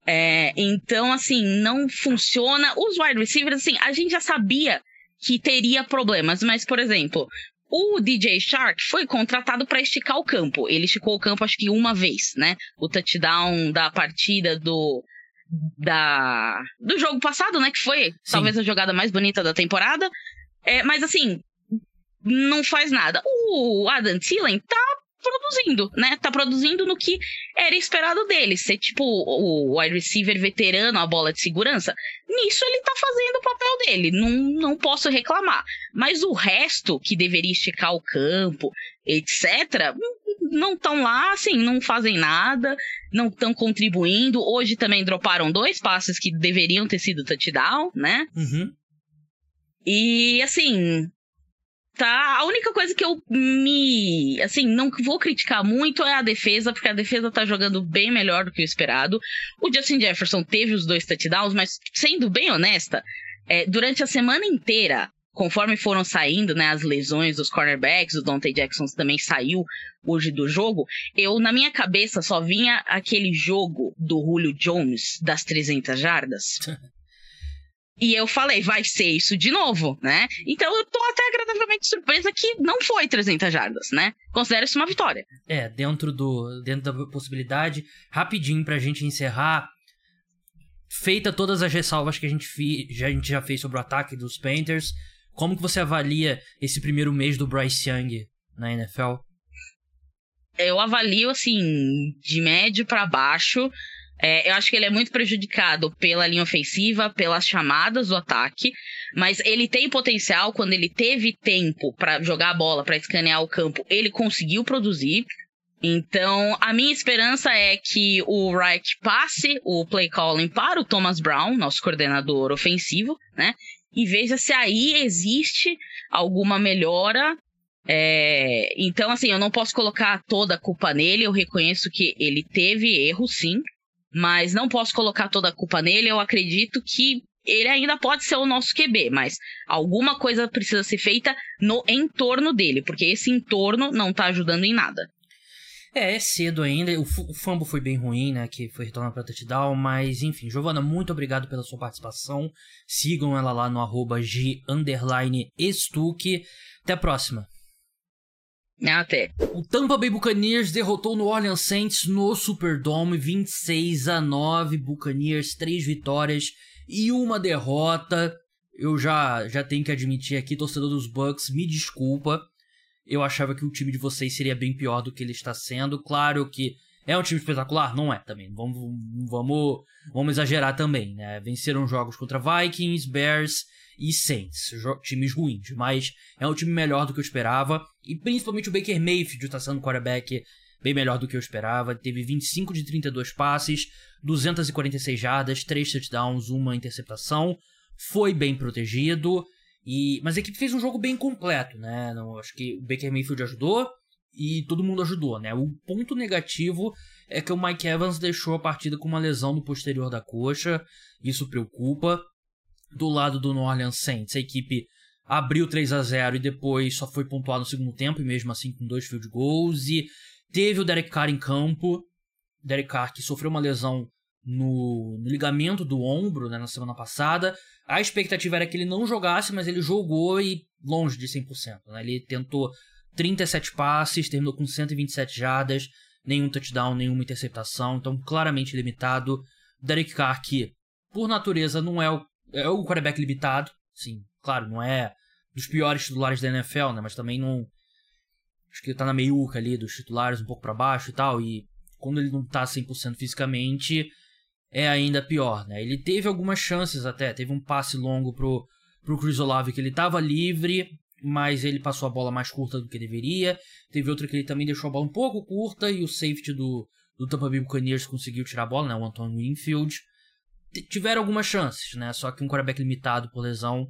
É, então, assim, não funciona. Os wide receivers, assim, a gente já sabia que teria problemas. Mas, por exemplo, o DJ Shark foi contratado para esticar o campo. Ele esticou o campo acho que uma vez, né? O touchdown da partida do da do jogo passado, né? Que foi Sim. talvez a jogada mais bonita da temporada. É, mas assim, não faz nada. O Adam Thielen tá produzindo, né? Tá produzindo no que era esperado dele. Ser tipo o wide receiver veterano, a bola de segurança. Nisso ele tá fazendo o papel dele. Não, não posso reclamar. Mas o resto, que deveria esticar o campo, etc., não estão lá, assim, não fazem nada, não estão contribuindo. Hoje também droparam dois passes que deveriam ter sido touchdown, né? Uhum. E assim, tá? A única coisa que eu me, assim, não vou criticar muito é a defesa, porque a defesa tá jogando bem melhor do que o esperado. O Justin Jefferson teve os dois touchdowns, mas sendo bem honesta, é, durante a semana inteira, conforme foram saindo, né, as lesões dos cornerbacks, o Dante Jackson também saiu hoje do jogo, eu, na minha cabeça, só vinha aquele jogo do Julio Jones das 300 jardas. E eu falei, vai ser isso de novo, né? Então eu tô até agradavelmente surpresa que não foi 300 jardas, né? Considero isso uma vitória. É, dentro do dentro da possibilidade, rapidinho pra gente encerrar, feita todas as ressalvas que a gente, fi, já, a gente já fez sobre o ataque dos Panthers, como que você avalia esse primeiro mês do Bryce Young na NFL? Eu avalio assim, de médio para baixo. É, eu acho que ele é muito prejudicado pela linha ofensiva, pelas chamadas do ataque, mas ele tem potencial. Quando ele teve tempo para jogar a bola, para escanear o campo, ele conseguiu produzir. Então, a minha esperança é que o Reich passe o play calling para o Thomas Brown, nosso coordenador ofensivo, né? E veja se aí existe alguma melhora. É... Então, assim, eu não posso colocar toda a culpa nele. Eu reconheço que ele teve erro, sim mas não posso colocar toda a culpa nele. Eu acredito que ele ainda pode ser o nosso QB, mas alguma coisa precisa ser feita no entorno dele, porque esse entorno não tá ajudando em nada. É, é cedo ainda. O, o fumble foi bem ruim, né? Que foi retornado para touchdown. Mas, enfim, Giovana, muito obrigado pela sua participação. Sigam ela lá no arroba G Até a próxima. Até. O Tampa Bay Buccaneers derrotou o New Orleans Saints no Superdome 26 a 9. Buccaneers, três vitórias e uma derrota. Eu já, já tenho que admitir aqui, torcedor dos Bucks, me desculpa. Eu achava que o time de vocês seria bem pior do que ele está sendo. Claro que é um time espetacular? Não é também. Vamos, vamos, vamos exagerar também, né? Venceram jogos contra Vikings, Bears e Saints, times ruins, mas é um time melhor do que eu esperava. E principalmente o Baker Mayfield está sendo quarterback bem melhor do que eu esperava. Teve 25 de 32 passes, 246 jardas, 3 touchdowns, uma interceptação. Foi bem protegido. E, mas a equipe fez um jogo bem completo, né? Não, acho que o Baker Mayfield ajudou e todo mundo ajudou, né? O ponto negativo é que o Mike Evans deixou a partida com uma lesão no posterior da coxa. Isso preocupa do lado do New Orleans Saints. A equipe abriu 3 a 0 e depois só foi pontuar no segundo tempo, e mesmo assim com dois field goals. E teve o Derek Carr em campo. Derek Carr que sofreu uma lesão no, no ligamento do ombro né, na semana passada. A expectativa era que ele não jogasse, mas ele jogou e longe de 100%. Né? Ele tentou 37 passes, terminou com 127 jardas, nenhum touchdown, nenhuma interceptação, então claramente limitado. Derek Carr, que por natureza não é o é o quarterback limitado, sim, claro, não é dos piores titulares da NFL, né? Mas também não. Acho que tá na meiuca ali dos titulares, um pouco para baixo e tal. E quando ele não tá 100% fisicamente, é ainda pior, né? Ele teve algumas chances até. Teve um passe longo pro, pro Chris Olave que ele tava livre, mas ele passou a bola mais curta do que deveria. Teve outra que ele também deixou a bola um pouco curta e o safety do, do Tampa Bay Buccaneers conseguiu tirar a bola, né? O Antonio Winfield tiveram algumas chances, né? Só que um quarterback limitado por lesão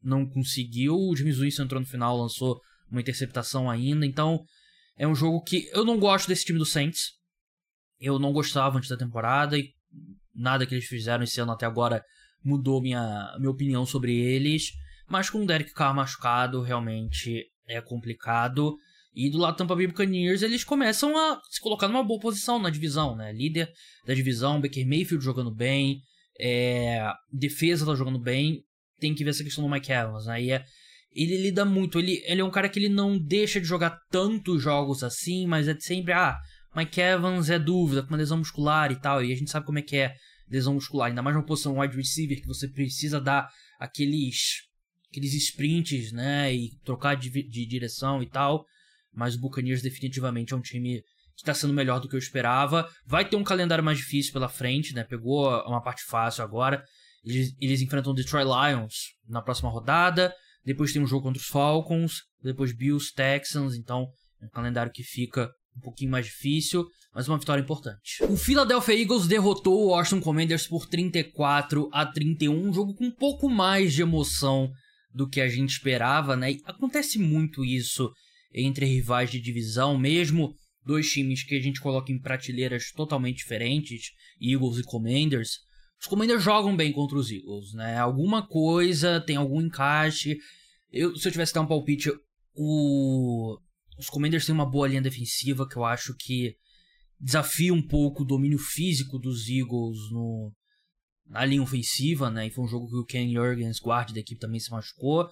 não conseguiu. O James Winston entrou no final, lançou uma interceptação ainda. Então, é um jogo que eu não gosto desse time do Saints. Eu não gostava antes da temporada e nada que eles fizeram esse ano até agora mudou minha, minha opinião sobre eles. Mas com o Derek Carr machucado, realmente é complicado. E do lado do Tampa Bay Buccaneers, eles começam a se colocar numa boa posição na divisão, né? Líder da divisão, Baker Mayfield jogando bem, é, defesa tá jogando bem. Tem que ver essa questão do Mike Evans, né? E é, ele lida muito. Ele, ele é um cara que ele não deixa de jogar tantos jogos assim, mas é sempre, ah, Mike Evans é dúvida, com uma lesão muscular e tal. E a gente sabe como é que é lesão muscular, ainda mais uma posição wide receiver que você precisa dar aqueles aqueles sprints, né, e trocar de, de direção e tal. Mas o Buccaneers definitivamente é um time que está sendo melhor do que eu esperava. Vai ter um calendário mais difícil pela frente, né? Pegou uma parte fácil agora. Eles, eles enfrentam o Detroit Lions na próxima rodada. Depois tem um jogo contra os Falcons. Depois Bills, Texans. Então, é um calendário que fica um pouquinho mais difícil, mas uma vitória importante. O Philadelphia Eagles derrotou o Washington Commanders por 34 a 31, um jogo com um pouco mais de emoção do que a gente esperava, né? E acontece muito isso entre rivais de divisão, mesmo dois times que a gente coloca em prateleiras totalmente diferentes, Eagles e Commanders. Os Commanders jogam bem contra os Eagles, né? Alguma coisa, tem algum encaixe. Eu, se eu tivesse que dar um palpite, o os Commanders têm uma boa linha defensiva que eu acho que desafia um pouco o domínio físico dos Eagles no, na linha ofensiva, né? E foi um jogo que o Ken Jurgens, guarda da equipe, também se machucou.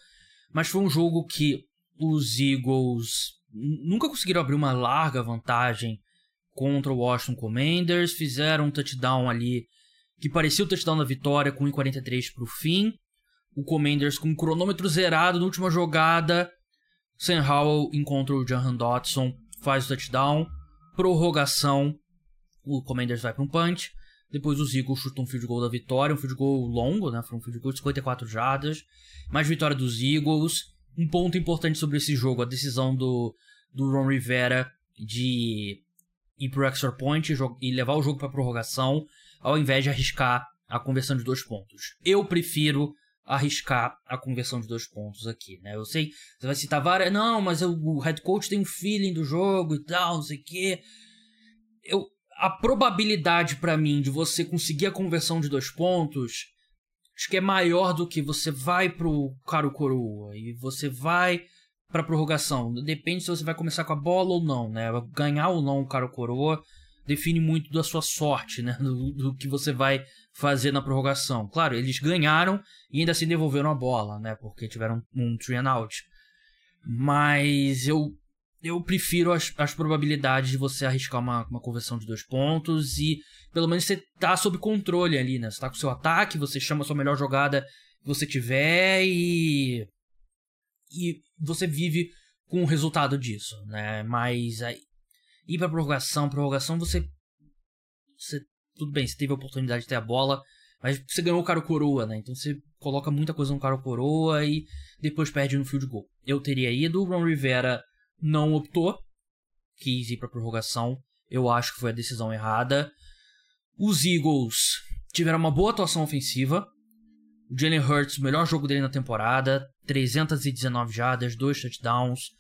Mas foi um jogo que os Eagles nunca conseguiram abrir uma larga vantagem contra o Washington Commanders. Fizeram um touchdown ali que parecia o touchdown da vitória com 1,43 para o fim. O Commanders com o cronômetro zerado na última jogada Sam Howell encontra o Jahan Dotson, faz o touchdown. Prorrogação, o Commanders vai para um punch. Depois os Eagles chutam um field goal da vitória, um field goal longo, né? Foi um field goal de 54 jardas. Mais vitória dos Eagles. Um ponto importante sobre esse jogo, a decisão do, do Ron Rivera de ir pro extra point e levar o jogo para prorrogação, ao invés de arriscar a conversão de dois pontos. Eu prefiro arriscar a conversão de dois pontos aqui, né? Eu sei, você vai citar várias, não, mas o head coach tem um feeling do jogo e tal, não sei o quê. Eu, a probabilidade para mim de você conseguir a conversão de dois pontos acho que é maior do que você vai pro caro coroa e você vai pra prorrogação. Depende se você vai começar com a bola ou não, né? Ganhar ou não o caro coroa define muito da sua sorte, né? Do, do, que você vai fazer na prorrogação. Claro, eles ganharam e ainda assim devolveram a bola, né? Porque tiveram um three and out. Mas eu eu prefiro as, as probabilidades de você arriscar uma, uma conversão de dois pontos e pelo menos você tá sob controle ali, né? Você tá com seu ataque, você chama a sua melhor jogada que você tiver e. E você vive com o resultado disso, né? Mas aí, ir pra prorrogação, prorrogação você. Você. Tudo bem, você teve a oportunidade de ter a bola, mas você ganhou o cara coroa, né? Então você coloca muita coisa no cara coroa e depois perde no field goal. Eu teria ido, o Ron Rivera não optou, quis ir pra prorrogação. Eu acho que foi a decisão errada. Os Eagles tiveram uma boa atuação ofensiva. O Jalen Hurts, melhor jogo dele na temporada, 319 jardas, dois touchdowns,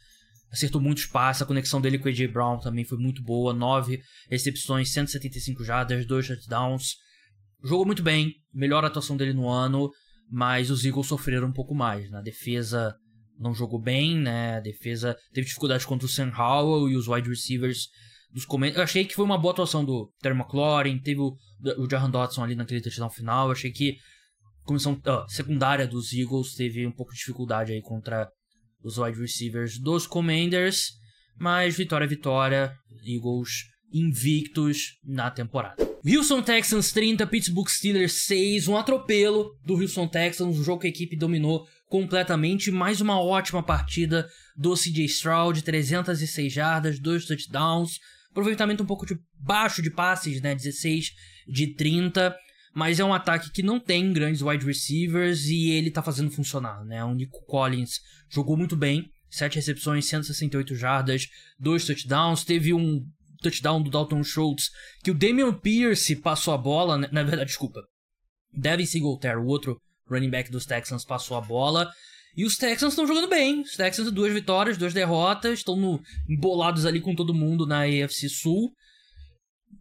acertou muito espaço, a conexão dele com o AJ Brown também foi muito boa, 9 recepções, 175 jardas, dois touchdowns. Jogou muito bem, melhor atuação dele no ano, mas os Eagles sofreram um pouco mais. Na defesa não jogou bem, né? A defesa teve dificuldade contra o Sam Howell e os wide receivers dos comentários. Eu achei que foi uma boa atuação do Terry McLaurin, teve o, o Jahan Dotson ali naquele touchdown final. Eu achei que a comissão uh, secundária dos Eagles teve um pouco de dificuldade aí contra os wide receivers dos Commanders, mas vitória é vitória, Eagles invictos na temporada. Houston Texans 30, Pittsburgh Steelers 6, um atropelo do Houston Texans, um jogo que a equipe dominou completamente, mais uma ótima partida do CJ Stroud, 306 jardas, dois touchdowns, aproveitamento um pouco de baixo de passes, né, 16 de 30, mas é um ataque que não tem grandes wide receivers e ele tá fazendo funcionar, né? O Nico Collins jogou muito bem, 7 recepções, 168 jardas, 2 touchdowns, teve um touchdown do Dalton Schultz que o Damian Pierce passou a bola, né? na verdade, desculpa. Devin Singletary, o outro running back dos Texans, passou a bola. E os Texans estão jogando bem. Os Texans, duas vitórias, duas derrotas, estão embolados ali com todo mundo na AFC Sul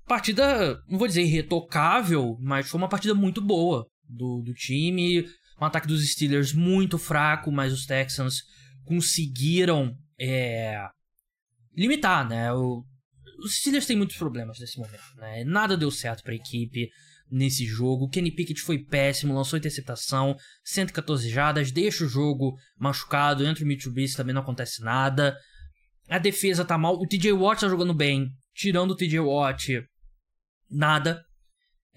partida, não vou dizer irretocável, mas foi uma partida muito boa do, do time. Um ataque dos Steelers muito fraco, mas os Texans conseguiram é, limitar, né? O, os Steelers têm muitos problemas nesse momento, né? Nada deu certo para a equipe nesse jogo. Kenny Pickett foi péssimo, lançou interceptação, 114 jadas, deixa o jogo machucado, entre o Mitchell também não acontece nada. A defesa tá mal, o TJ Watt tá jogando bem, tirando o TJ Watt, nada.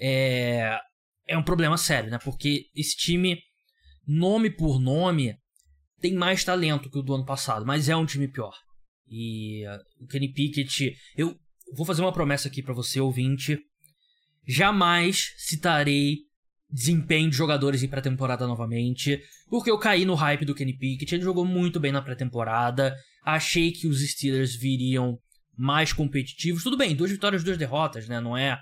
É, é um problema sério, né? Porque esse time, nome por nome, tem mais talento que o do ano passado, mas é um time pior. E uh, o Kenny Pickett, eu vou fazer uma promessa aqui para você, ouvinte. Jamais citarei desempenho de jogadores em pré-temporada novamente, porque eu caí no hype do Kenny Pickett, ele jogou muito bem na pré-temporada, achei que os Steelers viriam mais competitivos. Tudo bem, duas vitórias, duas derrotas, né? Não é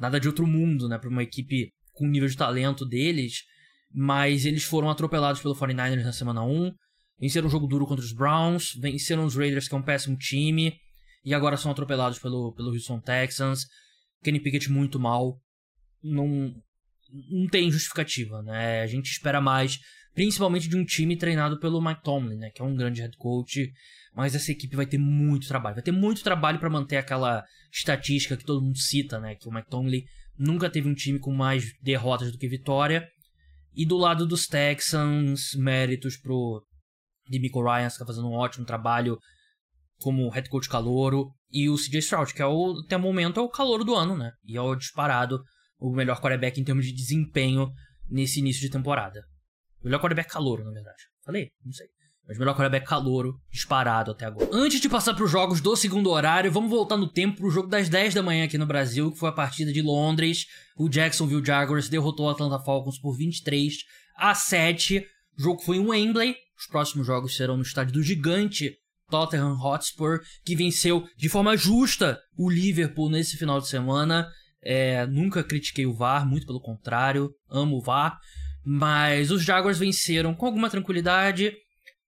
nada de outro mundo, né, para uma equipe com o nível de talento deles, mas eles foram atropelados pelo 49ers na semana 1, venceram um jogo duro contra os Browns, venceram os Raiders, que é um péssimo time, e agora são atropelados pelo, pelo Houston Texans. Kenny Pickett muito mal. Não, não tem justificativa, né? A gente espera mais, principalmente de um time treinado pelo Mike Tomlin, né? Que é um grande head coach. Mas essa equipe vai ter muito trabalho. Vai ter muito trabalho para manter aquela estatística que todo mundo cita, né? Que o Mike Tomlin nunca teve um time com mais derrotas do que vitória. E do lado dos Texans, méritos pro Demico Ryan, que tá fazendo um ótimo trabalho como head coach calouro. E o CJ Stroud, que é o, até o momento é o calouro do ano, né? E é o disparado o melhor quarterback em termos de desempenho nesse início de temporada. Melhor quarterback calouro, na verdade. Falei? Não sei. Mas melhor quarterback calouro disparado até agora. Antes de passar para os jogos do segundo horário, vamos voltar no tempo para o jogo das 10 da manhã aqui no Brasil, que foi a partida de Londres. O Jacksonville Jaguars derrotou o Atlanta Falcons por 23 a 7. O jogo foi em Wembley. Os próximos jogos serão no estádio do gigante Tottenham Hotspur, que venceu de forma justa o Liverpool nesse final de semana. É, nunca critiquei o VAR, muito pelo contrário, amo o VAR. Mas os Jaguars venceram com alguma tranquilidade.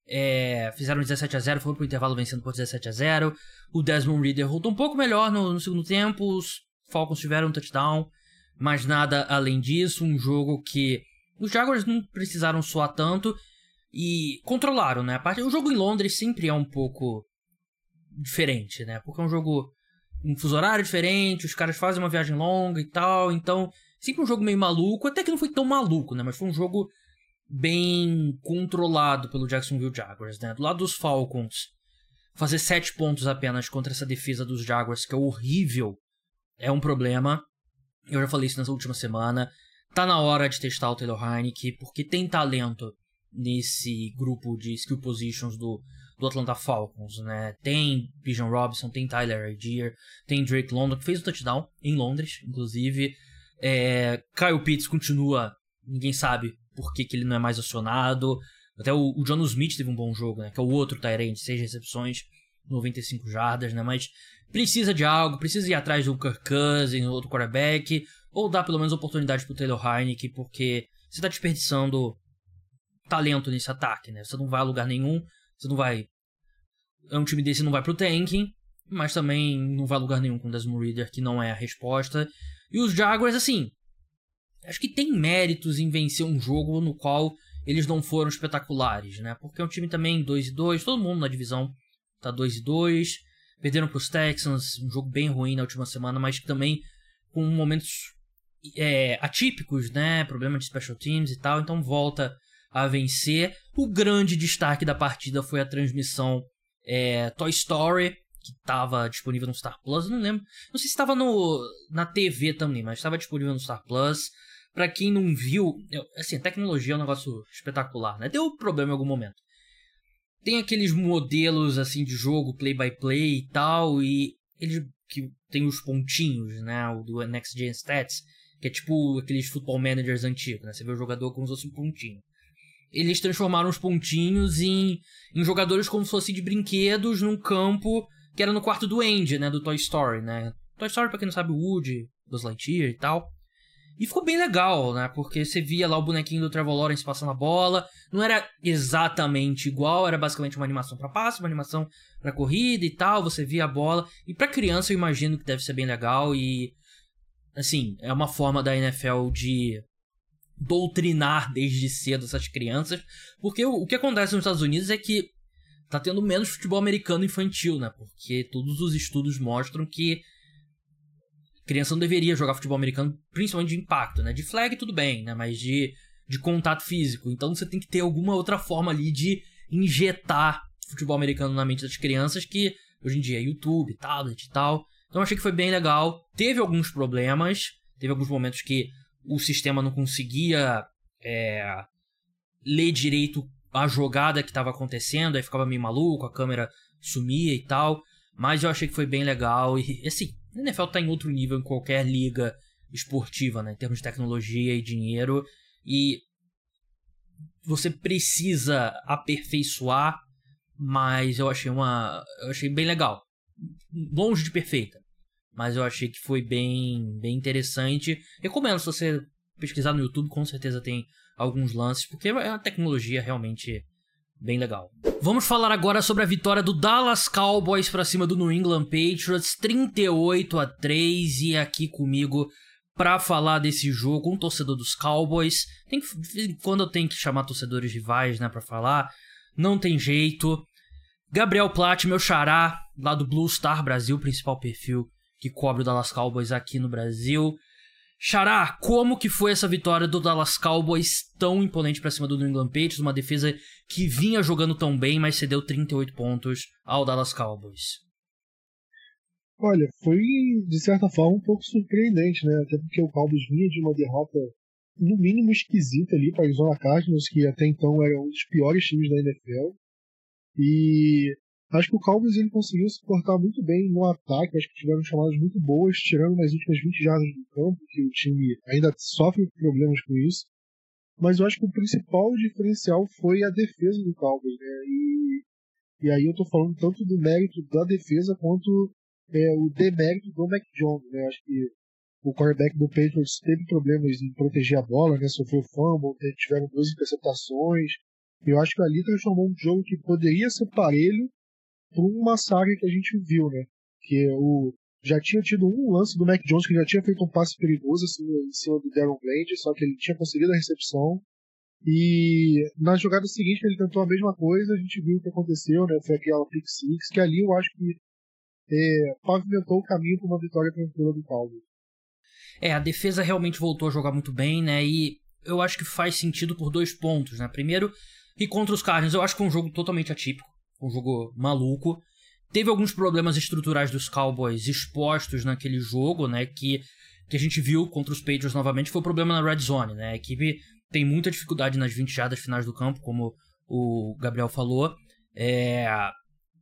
É, fizeram 17 a 0 foram pro intervalo vencendo por 17 a 0 O Desmond Reader voltou um pouco melhor no, no segundo tempo. Os Falcons tiveram um touchdown, mas nada além disso. Um jogo que os Jaguars não precisaram suar tanto e controlaram, né? O jogo em Londres sempre é um pouco diferente, né? Porque é um jogo um fuso horário diferente, os caras fazem uma viagem longa e tal, então sempre um jogo meio maluco, até que não foi tão maluco, né? Mas foi um jogo bem controlado pelo Jacksonville Jaguars, né? Do lado dos Falcons, fazer sete pontos apenas contra essa defesa dos Jaguars, que é horrível, é um problema. Eu já falei isso nessa última semana. Tá na hora de testar o Taylor Heineke, porque tem talento nesse grupo de skill positions do, do Atlanta Falcons, né? Tem Bijan Robinson, tem Tyler Algier, tem Drake London, que fez o touchdown em Londres, inclusive. É, Kyle Pitts continua, ninguém sabe por que, que ele não é mais acionado. Até o, o John Smith teve um bom jogo, né? Que é o outro Tyrant, seis recepções, 95 jardas, né? Mas precisa de algo, precisa ir atrás do Kirk Cousins, outro quarterback, ou dar pelo menos oportunidade pro Taylor Heineke, porque você tá desperdiçando talento nesse ataque, né? Você não vai a lugar nenhum, você não vai. É um time desse não vai pro tanking, mas também não vai a lugar nenhum com o Desmond Reader, que não é a resposta. E os Jaguars, assim, acho que tem méritos em vencer um jogo no qual eles não foram espetaculares, né? Porque é um time também 2 e 2, todo mundo na divisão tá 2 e 2. Perderam pros Texans, um jogo bem ruim na última semana, mas também com momentos é, atípicos, né? Problema de special teams e tal, então volta a vencer. O grande destaque da partida foi a transmissão é, Toy Story, que estava disponível no Star Plus. Não lembro. Não sei se estava na TV também, mas estava disponível no Star Plus. Para quem não viu, assim, a tecnologia é um negócio espetacular, né? Deu problema em algum momento. Tem aqueles modelos assim de jogo play by play e tal, e eles que tem os pontinhos, né, o do Next Gen Stats, que é tipo aqueles football managers antigos, né? Você vê o jogador como se fosse um pontinho eles transformaram os pontinhos em, em jogadores como se fossem de brinquedos num campo que era no quarto do Andy, né? Do Toy Story, né? Toy Story, pra quem não sabe, o Woody, Buzz Lightyear e tal. E ficou bem legal, né? Porque você via lá o bonequinho do Trevor Lawrence passando a bola. Não era exatamente igual, era basicamente uma animação para passe, uma animação para corrida e tal. Você via a bola. E para criança eu imagino que deve ser bem legal. E, assim, é uma forma da NFL de doutrinar desde cedo essas crianças, porque o, o que acontece nos Estados Unidos é que tá tendo menos futebol americano infantil, né? Porque todos os estudos mostram que criança não deveria jogar futebol americano, principalmente de impacto, né? De flag tudo bem, né? Mas de, de contato físico. Então você tem que ter alguma outra forma ali de injetar futebol americano na mente das crianças, que hoje em dia é YouTube, tablet e tal. Então achei que foi bem legal. Teve alguns problemas, teve alguns momentos que o sistema não conseguia é, ler direito a jogada que estava acontecendo, aí ficava meio maluco, a câmera sumia e tal. Mas eu achei que foi bem legal. E assim, a NFL tá em outro nível em qualquer liga esportiva, né? Em termos de tecnologia e dinheiro. E você precisa aperfeiçoar, mas eu achei uma. Eu achei bem legal. Longe de perfeita. Mas eu achei que foi bem, bem interessante. Recomendo se você pesquisar no YouTube, com certeza tem alguns lances, porque é uma tecnologia realmente bem legal. Vamos falar agora sobre a vitória do Dallas Cowboys para cima do New England Patriots, 38 a 3 e aqui comigo para falar desse jogo, um torcedor dos Cowboys. Tem que, quando eu tenho que chamar torcedores rivais, né, para falar, não tem jeito. Gabriel Platt, meu xará, lá do Blue Star Brasil, principal perfil que cobre o Dallas Cowboys aqui no Brasil. Xará, como que foi essa vitória do Dallas Cowboys tão imponente para cima do New England Patriots, uma defesa que vinha jogando tão bem, mas cedeu 38 pontos ao Dallas Cowboys? Olha, foi de certa forma um pouco surpreendente, né? Até porque o Cowboys vinha de uma derrota no mínimo esquisita ali para a Arizona Cardinals, que até então era um dos piores times da NFL. E Acho que o Cowboys ele conseguiu se portar muito bem no ataque, acho que tiveram chamadas muito boas, tirando nas últimas 20 jardas do campo, que o time ainda sofre problemas com isso. Mas eu acho que o principal diferencial foi a defesa do Cowboys, né? E, e aí eu tô falando tanto do mérito da defesa quanto é, o demérito do Mac Jones, né? Acho que o quarterback do Patriots teve problemas em proteger a bola, né? Sofreu fumble, tiveram duas interceptações. Eu acho que ali transformou um jogo que poderia ser parelho por uma saga que a gente viu, né? Que o já tinha tido um lance do Mac Jones que já tinha feito um passe perigoso assim, em cima do Darren Bland, só que ele tinha conseguido a recepção. E na jogada seguinte ele tentou a mesma coisa, a gente viu o que aconteceu, né? Foi aquela pick six, que ali eu acho que é, pavimentou o caminho para uma vitória tranquila do Cowboys. É, a defesa realmente voltou a jogar muito bem, né? E eu acho que faz sentido por dois pontos, né? Primeiro, e contra os Cardinals, eu acho que é um jogo totalmente atípico um jogo maluco. Teve alguns problemas estruturais dos Cowboys expostos naquele jogo, né? Que, que a gente viu contra os Patriots novamente. Foi o problema na red zone, né? A equipe tem muita dificuldade nas 20 jardas finais do campo, como o Gabriel falou. É,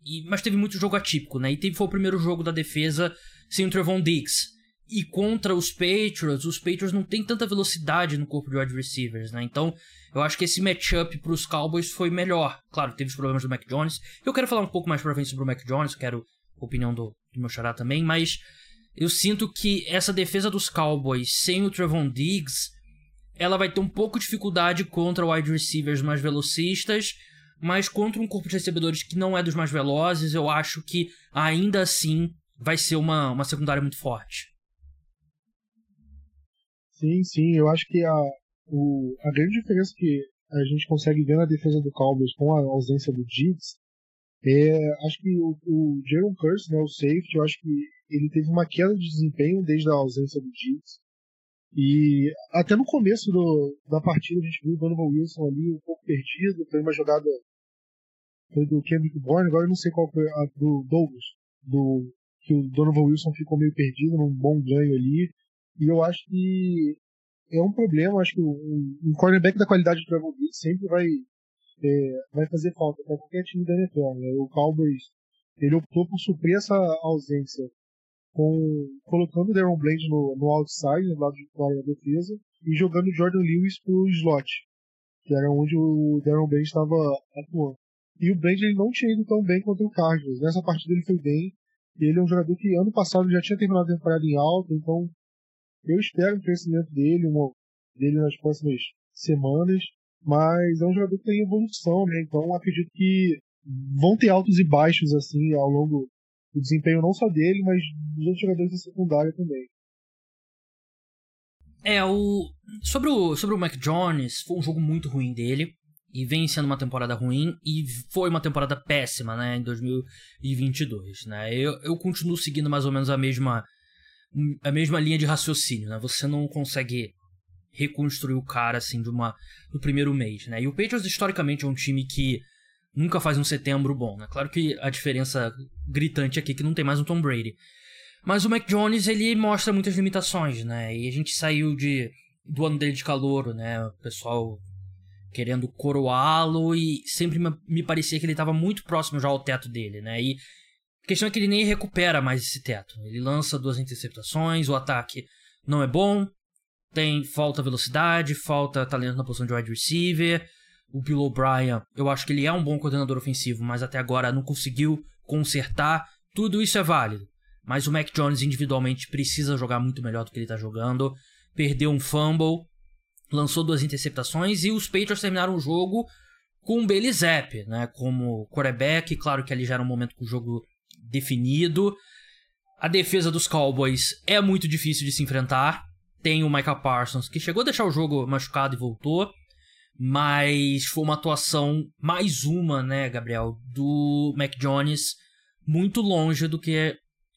e, mas teve muito jogo atípico, né? E teve, foi o primeiro jogo da defesa sem o Trevon Diggs. E contra os Patriots, os Patriots não tem tanta velocidade no corpo de wide receivers, né? Então, eu acho que esse matchup para os Cowboys foi melhor. Claro, teve os problemas do Mac Jones. Eu quero falar um pouco mais pra frente sobre o Mac Jones, quero a opinião do, do meu xará também, mas eu sinto que essa defesa dos Cowboys sem o Trevon Diggs, ela vai ter um pouco de dificuldade contra wide receivers mais velocistas, mas contra um corpo de recebedores que não é dos mais velozes, eu acho que ainda assim vai ser uma, uma secundária muito forte. Sim, sim, eu acho que a, o, a grande diferença que a gente consegue ver na defesa do Cowboys com a ausência do Diggs é, acho que o, o Jaron Curse, né, o safety, eu acho que ele teve uma queda de desempenho desde a ausência do Diggs. E até no começo do, da partida a gente viu o Donovan Wilson ali um pouco perdido, foi uma jogada foi do Kendrick Bourne, agora eu não sei qual foi a do Douglas, do que o Donovan Wilson ficou meio perdido num bom ganho ali. E eu acho que é um problema. Acho que um, cornerback da qualidade do Trevor Diggs sempre vai, é, vai fazer falta para qualquer time da NFL. Né? O Cowboys ele optou por suprir essa ausência com colocando o Darren Bland no, no outside, no lado de fora da defesa, e jogando o Jordan Lewis pro slot, que era onde o Darren Bland estava atuando. E o Bland ele não tinha ido tão bem contra o Cardinals. Nessa partida ele foi bem. Ele é um jogador que ano passado já tinha terminado a temporada em alta, então eu espero o crescimento dele, uma, dele nas próximas semanas, mas é um jogador que tem evolução, né? Então acredito que vão ter altos e baixos assim ao longo do desempenho não só dele, mas dos outros jogadores da secundária também. É, o sobre o sobre o Mac Jones, foi um jogo muito ruim dele e vem sendo uma temporada ruim e foi uma temporada péssima, né, em 2022, né? Eu, eu continuo seguindo mais ou menos a mesma a mesma linha de raciocínio, né? Você não consegue reconstruir o cara assim de uma no primeiro mês, né? E o Patriots historicamente é um time que nunca faz um setembro bom, né? Claro que a diferença gritante aqui é que não tem mais um Tom Brady. Mas o Mac Jones, ele mostra muitas limitações, né? E a gente saiu de do ano dele de calouro, né? O pessoal querendo coroá-lo e sempre me parecia que ele estava muito próximo já ao teto dele, né? E questão é que ele nem recupera mais esse teto. Ele lança duas interceptações, o ataque não é bom, tem falta velocidade, falta talento na posição de wide receiver. O Bill O'Brien, eu acho que ele é um bom coordenador ofensivo, mas até agora não conseguiu consertar. Tudo isso é válido. Mas o Mac Jones individualmente precisa jogar muito melhor do que ele está jogando. Perdeu um fumble, lançou duas interceptações e os Patriots terminaram o jogo com o Zapp, né, como quarterback. Claro que ali já era um momento com o jogo definido. A defesa dos Cowboys é muito difícil de se enfrentar. Tem o Michael Parsons, que chegou a deixar o jogo machucado e voltou. Mas foi uma atuação, mais uma, né, Gabriel, do Mac Jones, muito longe do que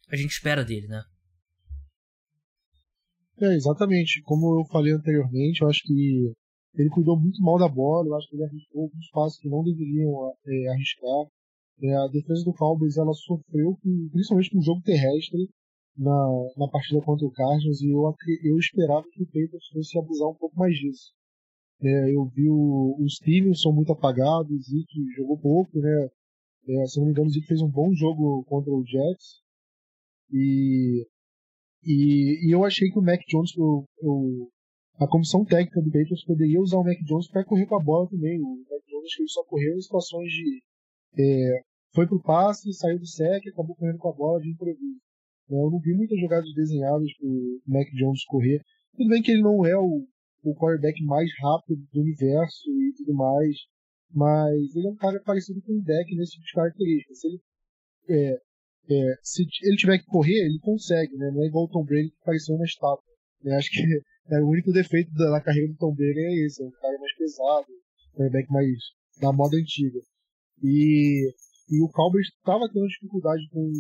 a gente espera dele, né? É, exatamente. Como eu falei anteriormente, eu acho que ele cuidou muito mal da bola, eu acho que ele arriscou alguns passos que não deveriam é, arriscar. É, a defesa do Cowboys ela sofreu, com, principalmente com o jogo terrestre, na, na partida contra o Cardinals, e eu, eu esperava que o Patriots fosse abusar um pouco mais disso. É, eu vi o, os times são muito apagados, o Zeke jogou pouco, né? É, se não me engano, o Zeke fez um bom jogo contra o Jets. E e, e eu achei que o Mac Jones, o, o, a comissão técnica do Patriots poderia usar o Mac Jones para correr com a bola também. O Mac Jones que ele só correu em situações de. É, foi pro passe, saiu do sec acabou correndo com a bola de improviso. É, eu não vi muitas jogadas desenhadas pro Mac Jones correr. Tudo bem que ele não é o, o quarterback mais rápido do universo e tudo mais, mas ele é um cara parecido com o deck nesse tipo de características. Se ele é, é, se ele tiver que correr, ele consegue, né? Não é igual o Tom Brady que pareceu uma estátua. Eu acho que é, o único defeito da, da, carreira do Tom Brady é esse, é um cara mais pesado, um quarterback mais da moda antiga. E, e o Cowboys estava tendo dificuldade com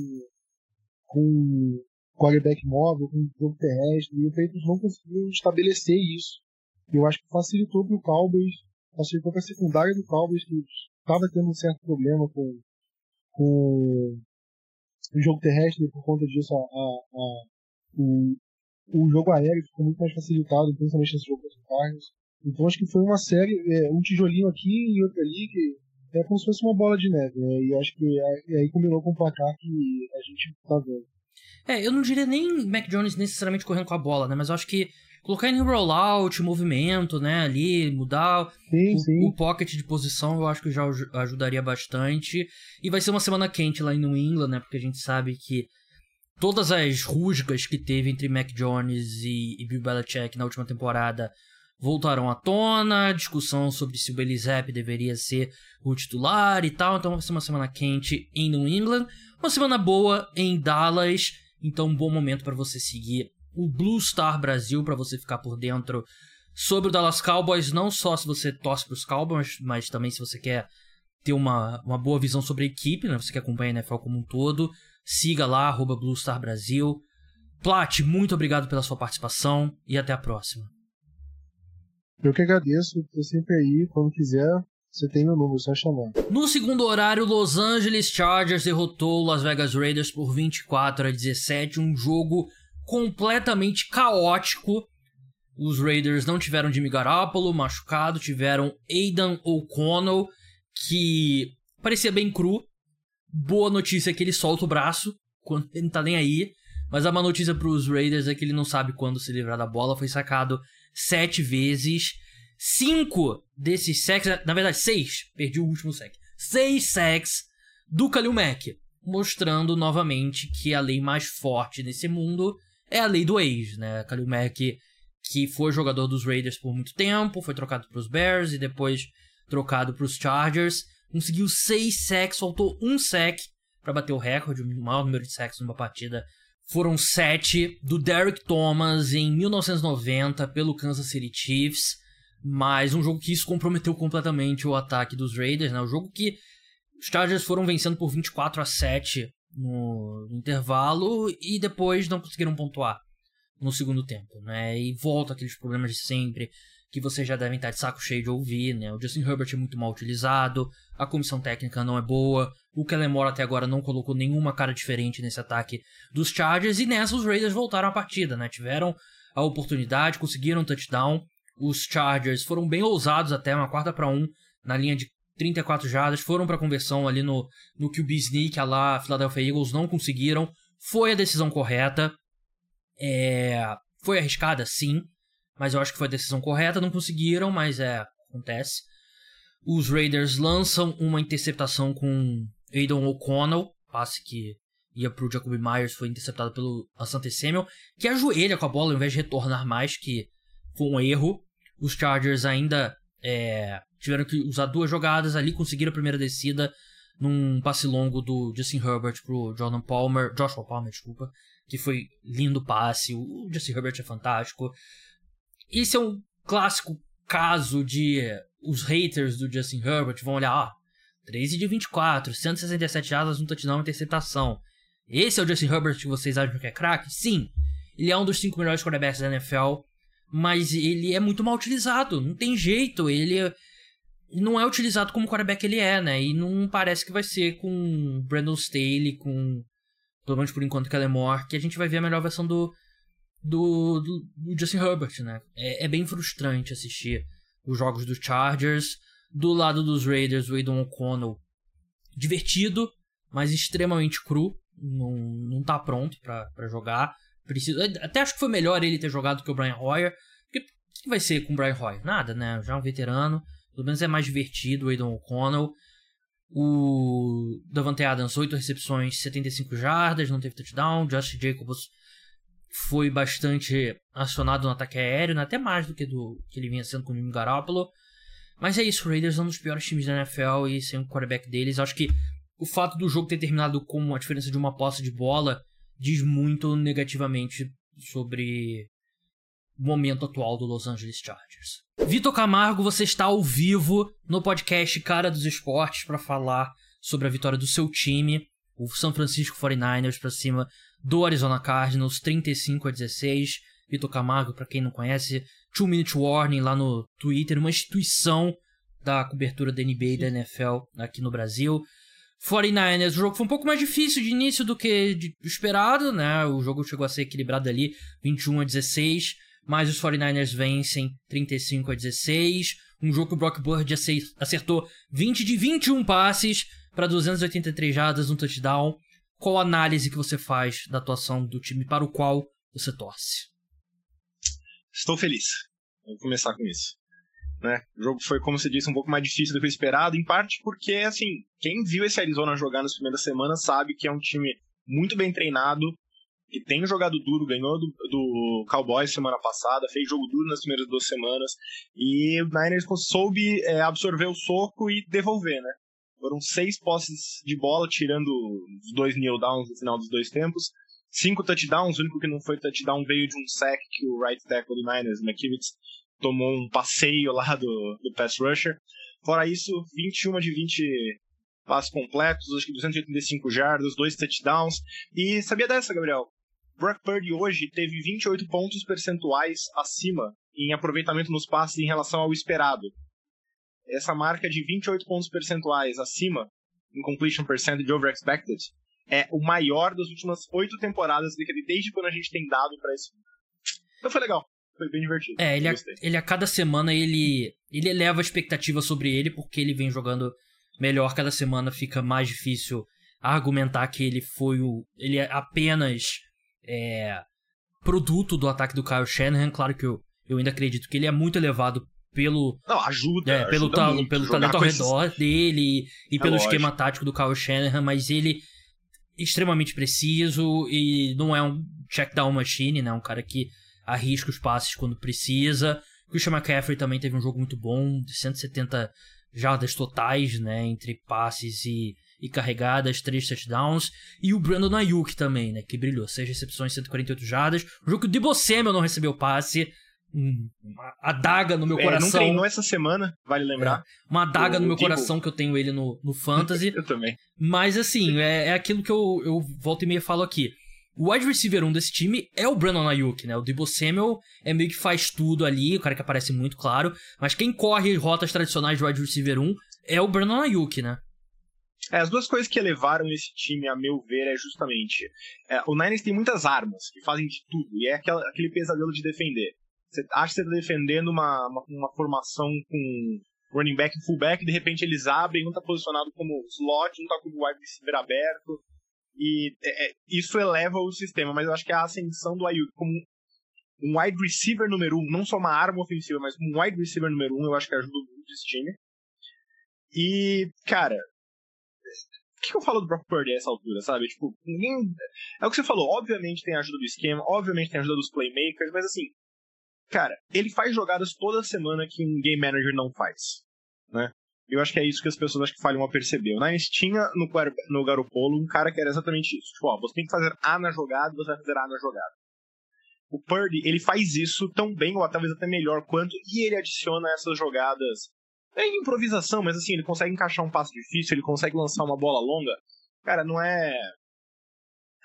com quarterback móvel, com jogo terrestre, e o Patriots não conseguiu estabelecer isso. Eu acho que facilitou para o Cowboys, facilitou para a secundária do Cowboys, que estava tendo um certo problema com, com o jogo terrestre, por conta disso, a, a, a, o, o jogo aéreo ficou muito mais facilitado, principalmente nesse jogo o Cardinals. Então acho que foi uma série, é, um tijolinho aqui e outro ali, que é como se fosse uma bola de neve, né? E acho que é, aí combinou com o placar que a gente tá vendo. É, eu não diria nem Mac Jones necessariamente correndo com a bola, né? Mas eu acho que colocar em rollout, movimento, né, ali, mudar sim, o, sim. o, pocket de posição, eu acho que já ajudaria bastante. E vai ser uma semana quente lá em New England, né, porque a gente sabe que todas as rusgas que teve entre Mac Jones e, e Bill Belichick na última temporada voltaram à tona, discussão sobre se o Bailey deveria ser o titular e tal, então vai ser uma semana quente em New England, uma semana boa em Dallas, então um bom momento para você seguir o Blue Star Brasil para você ficar por dentro sobre o Dallas Cowboys, não só se você torce para os Cowboys, mas também se você quer ter uma, uma boa visão sobre a equipe, né? Você que acompanha a NFL como um todo, siga lá, arroba Blue Star Brasil. Plat, muito obrigado pela sua participação e até a próxima. Eu que agradeço, estou sempre aí, quando quiser, você tem meu número, só chamar. No segundo horário, Los Angeles Chargers derrotou Las Vegas Raiders por 24 a 17, um jogo completamente caótico. Os Raiders não tiveram Jimmy Garoppolo machucado, tiveram Aidan O'Connell, que parecia bem cru. Boa notícia é que ele solta o braço, quando ele não tá nem aí. Mas a má notícia para os Raiders é que ele não sabe quando se livrar da bola. Foi sacado sete vezes. Cinco desses sacks, na verdade seis, perdi o último sack. Seis sacks do Kalil Mack, mostrando novamente que a lei mais forte nesse mundo é a lei do ex, né? Khalil Mack, que foi jogador dos Raiders por muito tempo, foi trocado para os Bears e depois trocado para os Chargers. Conseguiu seis sacks, faltou um sack para bater o recorde, o maior número de sacks numa partida. Foram sete do Derrick Thomas em 1990 pelo Kansas City Chiefs. Mas um jogo que isso comprometeu completamente o ataque dos Raiders, né? O jogo que os Chargers foram vencendo por 24 a 7 no, no intervalo e depois não conseguiram pontuar no segundo tempo, né? E volta aqueles problemas de sempre que vocês já devem estar de saco cheio de ouvir, né? O Justin Herbert é muito mal utilizado, a comissão técnica não é boa, o Kellen Moore até agora não colocou nenhuma cara diferente nesse ataque dos Chargers e nessa os Raiders voltaram à partida, né? Tiveram a oportunidade, conseguiram um touchdown. Os Chargers foram bem ousados até, uma quarta para um na linha de 34 jardas, foram para conversão ali no, no QB sneak, a lá Philadelphia Eagles não conseguiram. Foi a decisão correta. É, foi arriscada, sim, mas eu acho que foi a decisão correta. Não conseguiram, mas é, acontece. Os Raiders lançam uma interceptação com Aidan O'Connell, passe que ia pro Jacoby Myers, foi interceptado pelo Asante Samuel, que ajoelha com a bola ao invés de retornar mais, que foi um erro. Os Chargers ainda é, tiveram que usar duas jogadas ali, conseguiram a primeira descida num passe longo do Justin Herbert pro Jordan Palmer, Joshua Palmer, desculpa, que foi lindo passe. O Justin Herbert é fantástico. Esse é um clássico caso de os haters do Justin Herbert vão olhar, ah, 13 de 24, 167 jardas, um touchdown, uma interceptação. Esse é o Justin Herbert que vocês acham que é craque? Sim. Ele é um dos cinco melhores quarterbacks da NFL, mas ele é muito mal utilizado. Não tem jeito. Ele não é utilizado como quarterback ele é, né? E não parece que vai ser com Brandon Staley, com pelo menos por enquanto Kellen Moore, que a gente vai ver a melhor versão do do, do, do Justin Herbert, né? É, é, bem frustrante assistir os jogos dos Chargers. Do lado dos Raiders, o Aidan O'Connell divertido, mas extremamente cru não, não tá pronto para jogar. Precisa, até acho que foi melhor ele ter jogado que o Brian Hoyer. O que vai ser com o Brian Hoyer? Nada, né? Já é um veterano. Pelo menos é mais divertido o Aidan O'Connell. O Davante Adams, 8 recepções, 75 jardas, não teve touchdown. Josh Jacobs foi bastante acionado no ataque aéreo, né? até mais do que do que ele vinha sendo com o Jimmy Garoppolo. Mas é isso, o Raiders é um dos piores times da NFL e sem o quarterback deles, acho que o fato do jogo ter terminado com uma diferença de uma posse de bola diz muito negativamente sobre o momento atual do Los Angeles Chargers. Vitor Camargo, você está ao vivo no podcast Cara dos Esportes para falar sobre a vitória do seu time, o San Francisco 49ers, para cima do Arizona Cardinals, 35 a 16. Vitor Camargo, para quem não conhece, Two Minute Warning lá no Twitter, uma instituição da cobertura da NBA e da NFL aqui no Brasil. 49ers, o jogo foi um pouco mais difícil de início do que de esperado, né? O jogo chegou a ser equilibrado ali, 21 a 16, mas os 49ers vencem 35 a 16. Um jogo que o Brock Bird acertou 20 de 21 passes para 283 jardas, um touchdown. Qual análise que você faz da atuação do time para o qual você torce? Estou feliz. Vou começar com isso. Né? O jogo foi, como você disse, um pouco mais difícil do que o esperado, em parte porque, assim, quem viu esse Arizona jogar nas primeiras semanas sabe que é um time muito bem treinado, que tem jogado duro, ganhou do, do Cowboys semana passada, fez jogo duro nas primeiras duas semanas, e o Niners soube é, absorver o soco e devolver, né? Foram seis posses de bola, tirando os dois kneel downs no final dos dois tempos. Cinco touchdowns, o único que não foi touchdown veio de um sack que o right tackle do Niners, McKivitz, tomou um passeio lá do, do pass rusher. Fora isso, 21 de 20 passos completos, acho que 285 jardas, dois touchdowns. E sabia dessa, Gabriel? Brock Purdy hoje teve 28 pontos percentuais acima em aproveitamento nos passes em relação ao esperado. Essa marca de 28 pontos percentuais acima em completion percentage over expected é o maior das últimas oito temporadas desde quando a gente tem dado para isso. Então foi legal foi bem divertido. É, ele a, ele a cada semana ele, ele eleva a expectativa sobre ele, porque ele vem jogando melhor. Cada semana fica mais difícil argumentar que ele foi o. Ele é apenas é, produto do ataque do Kyle Shanahan. Claro que eu, eu ainda acredito que ele é muito elevado pelo. Não, ajuda. É, pelo ajuda ta, pelo talento ao redor esses... dele e, e é pelo lógico. esquema tático do Kyle Shanahan, mas ele extremamente preciso e não é um check down machine, né? Um cara que arrisca os passes quando precisa. Christian McCaffrey também teve um jogo muito bom, de 170 jardas totais, né, entre passes e, e carregadas, três touchdowns. E o Brandon Ayuk também, né, que brilhou, seis recepções, 148 jardas. Um jogo que o Debo Samuel não recebeu passe, uma adaga no meu é, coração. Não treinou essa semana, vale lembrar. É, uma adaga no meu coração que eu tenho ele no, no Fantasy. eu também. Mas assim, é, é aquilo que eu, eu volto e meia falo aqui. O wide receiver 1 desse time é o Brandon Ayuk, né? O Debo Samuel é meio que faz tudo ali, o cara que aparece muito claro. Mas quem corre rotas tradicionais de wide receiver 1 é o Brandon Ayuk, né? É, as duas coisas que elevaram esse time, a meu ver, é justamente. É, o Niners tem muitas armas que fazem de tudo, e é aquela, aquele pesadelo de defender. Você acha que você está defendendo uma, uma, uma, formação com running back e fullback, de repente eles abrem, um está posicionado como slot, um com o wide receiver aberto, e é, é, isso eleva o sistema, mas eu acho que a ascensão do Ayuk como um wide receiver número um, não só uma arma ofensiva, mas um wide receiver número um, eu acho que ajuda muito esse time. E, cara, o que, eu falo do Brock Purdy a essa altura, sabe? Tipo, ninguém. É o que você falou, obviamente tem a ajuda do esquema, obviamente tem a ajuda dos playmakers, mas assim, cara, ele faz jogadas toda semana que um game manager não faz, né? Eu acho que é isso que as pessoas acho que falham a perceber. O Niners tinha no, no Garopolo um cara que era exatamente isso. Tipo, ó, você tem que fazer A na jogada, você vai fazer A na jogada. O Purdy, ele faz isso tão bem, ou talvez até melhor quanto, e ele adiciona essas jogadas. É improvisação, mas assim, ele consegue encaixar um passo difícil, ele consegue lançar uma bola longa. Cara, não é.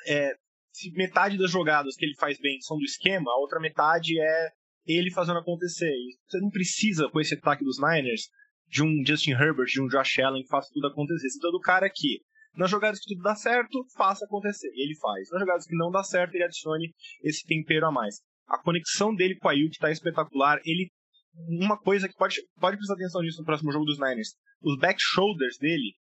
É. Se metade das jogadas que ele faz bem são do esquema, a outra metade é ele fazendo acontecer. Você não precisa, com esse ataque dos Niners, de um Justin Herbert, de um Josh Allen que faça tudo acontecer. Você todo cara que, nas jogadas que tudo dá certo, faça acontecer. E ele faz. Nas jogadas que não dá certo, ele adicione esse tempero a mais. A conexão dele com a Ayuk está espetacular. Ele uma coisa que pode, pode prestar atenção nisso no próximo jogo dos Niners. Os back shoulders dele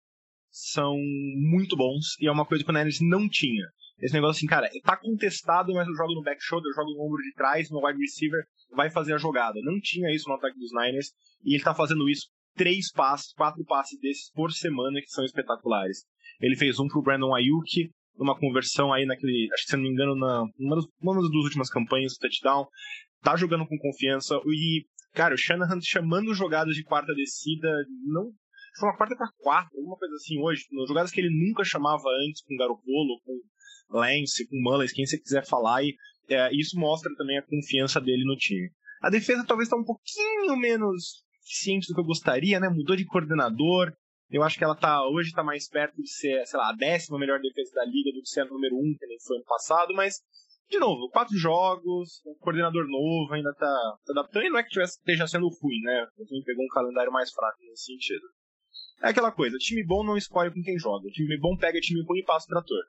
são muito bons e é uma coisa que o Niners não tinha. Esse negócio assim, cara, tá contestado, mas eu jogo no back shoulder, eu jogo no ombro de trás, no wide receiver vai fazer a jogada. Não tinha isso no ataque dos Niners e ele tá fazendo isso três passes, quatro passes desses por semana que são espetaculares. Ele fez um pro Brandon Ayuk, numa conversão aí naquele, acho que se não me engano, na uma das, uma das duas últimas campanhas, touchdown. Tá jogando com confiança e, cara, o Shanahan chamando jogadas de quarta descida, não foi uma quarta para quatro, alguma coisa assim hoje, jogadas que ele nunca chamava antes com Garoppolo, com Lance, com Mullins, quem você quiser falar, e é, isso mostra também a confiança dele no time. A defesa talvez está um pouquinho menos eficiente do que eu gostaria, né? Mudou de coordenador. Eu acho que ela tá hoje está mais perto de ser, sei lá, a décima melhor defesa da liga do que ser a número um, que nem foi ano passado, mas de novo, quatro jogos, um coordenador novo, ainda tá, tá adaptando, e não é que tivesse, esteja sendo ruim, né? O time pegou um calendário mais fraco nesse sentido. É aquela coisa, time bom não escolhe com quem joga, time bom pega time ruim e passa o trator.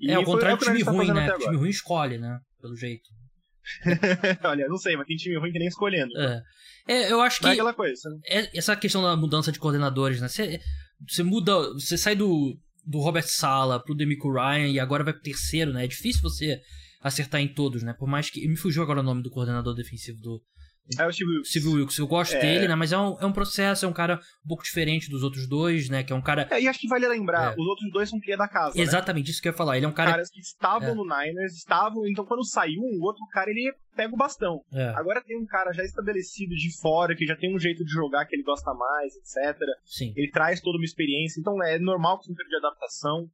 E é, ao contrário do time tá ruim, né? Time ruim escolhe, né? Pelo jeito. Olha, não sei, mas tem time ruim que nem escolhendo. É. é eu acho que. é aquela coisa. É, essa questão da mudança de coordenadores, né? Você, você muda. Você sai do, do Robert Sala pro Demico Ryan e agora vai pro terceiro, né? É difícil você acertar em todos, né? Por mais que. Me fugiu agora o nome do coordenador defensivo do, é o Steve Wilkes. Steve Wilkes. Eu gosto é... dele, né? Mas é um, é um processo, é um cara um pouco diferente dos outros dois, né? Que é um cara. É, e acho que vale lembrar, é. os outros dois são cria da casa. Né? Exatamente, né? isso que eu ia falar. Ele é um cara. Caras que estavam é. no Niners, estavam. Então quando saiu um outro cara, ele pega o bastão. É. Agora tem um cara já estabelecido de fora, que já tem um jeito de jogar que ele gosta mais, etc. Sim. Ele traz toda uma experiência, então é normal que um de adaptação.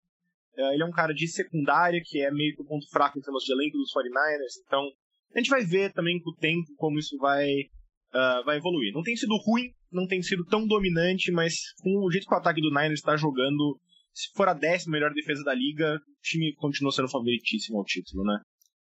É, ele é um cara de secundária, que é meio que o ponto fraco em termos de elenco dos 49ers, então a gente vai ver também com o tempo como isso vai uh, vai evoluir. Não tem sido ruim, não tem sido tão dominante, mas com o jeito que o ataque do Niners está jogando, se for a décima melhor defesa da liga, o time continua sendo favoritíssimo ao título, né?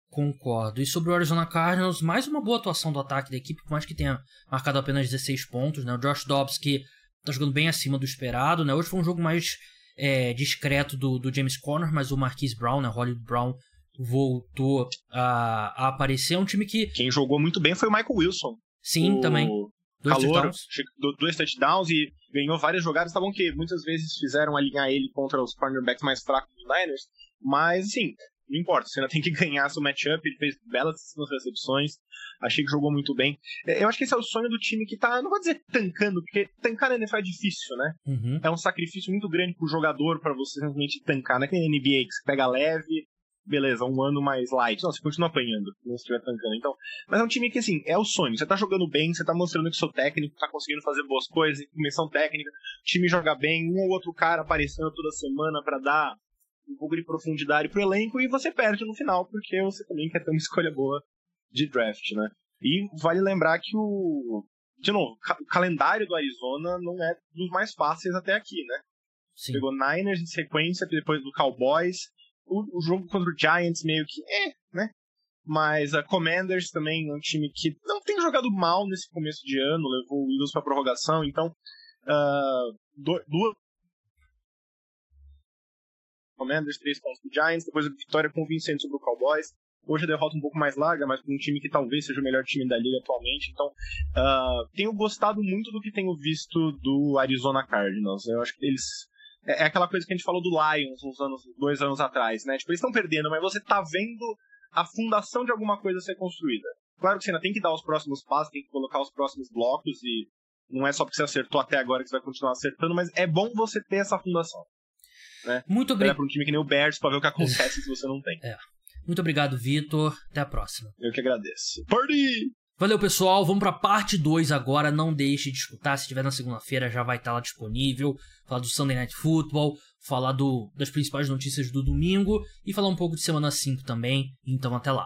Concordo. E sobre o Arizona Cardinals, mais uma boa atuação do ataque da equipe, por mais que tenha marcado apenas 16 pontos, né? O Josh Dobbs, que tá jogando bem acima do esperado, né? Hoje foi um jogo mais é, discreto do, do James Conner, mas o Marquise Brown, né? Hollywood Brown voltou a, a aparecer. É um time que. Quem jogou muito bem foi o Michael Wilson. Sim, o também. Dois calor, touchdowns. dois touchdowns e ganhou várias jogadas. Tá bom que muitas vezes fizeram alinhar ele contra os cornerbacks mais fracos dos Niners, mas assim, não importa, você ainda tem que ganhar seu matchup. Ele fez belas recepções, achei que jogou muito bem. É, eu acho que esse é o sonho do time que tá, não vou dizer tancando, porque tancar na NFL é difícil, né? Uhum. É um sacrifício muito grande pro jogador para você simplesmente tancar. Não é que na NBA que você pega leve, beleza, um ano mais light. Não, você continua apanhando, se estiver tancando. Então, mas é um time que, assim, é o sonho. Você tá jogando bem, você tá mostrando que seu técnico tá conseguindo fazer boas coisas, comissão técnica, o time joga bem, um ou outro cara aparecendo toda semana para dar um pouco de profundidade pro elenco e você perde no final, porque você também quer ter uma escolha boa de draft, né? E vale lembrar que o. De novo, o calendário do Arizona não é dos mais fáceis até aqui, né? Sim. Pegou Niners em sequência, depois do Cowboys, o, o jogo contra o Giants meio que é, né? Mas a Commanders também é um time que não tem jogado mal nesse começo de ano, levou o Eagles para prorrogação, então uh, duas Commanders, 3 pontos pro Giants, depois a vitória convincente sobre o Cowboys. Hoje a derrota um pouco mais larga, mas para um time que talvez seja o melhor time da liga atualmente. Então, uh, tenho gostado muito do que tenho visto do Arizona Cardinals. Eu acho que eles é, é aquela coisa que a gente falou do Lions uns anos, dois anos atrás, né? Tipo, eles estão perdendo, mas você tá vendo a fundação de alguma coisa ser construída. Claro que você ainda tem que dar os próximos passos, tem que colocar os próximos blocos e não é só porque você acertou até agora que você vai continuar acertando, mas é bom você ter essa fundação. Né? Muito obrigado. para um time que nem o Bears para ver o que acontece se você não tem. É. Muito obrigado, Vitor. Até a próxima. Eu que agradeço. Party! Valeu, pessoal. Vamos para parte 2 agora. Não deixe de escutar. Se tiver na segunda-feira, já vai estar lá disponível. Falar do Sunday Night Football, falar do, das principais notícias do domingo e falar um pouco de semana 5 também. Então, até lá.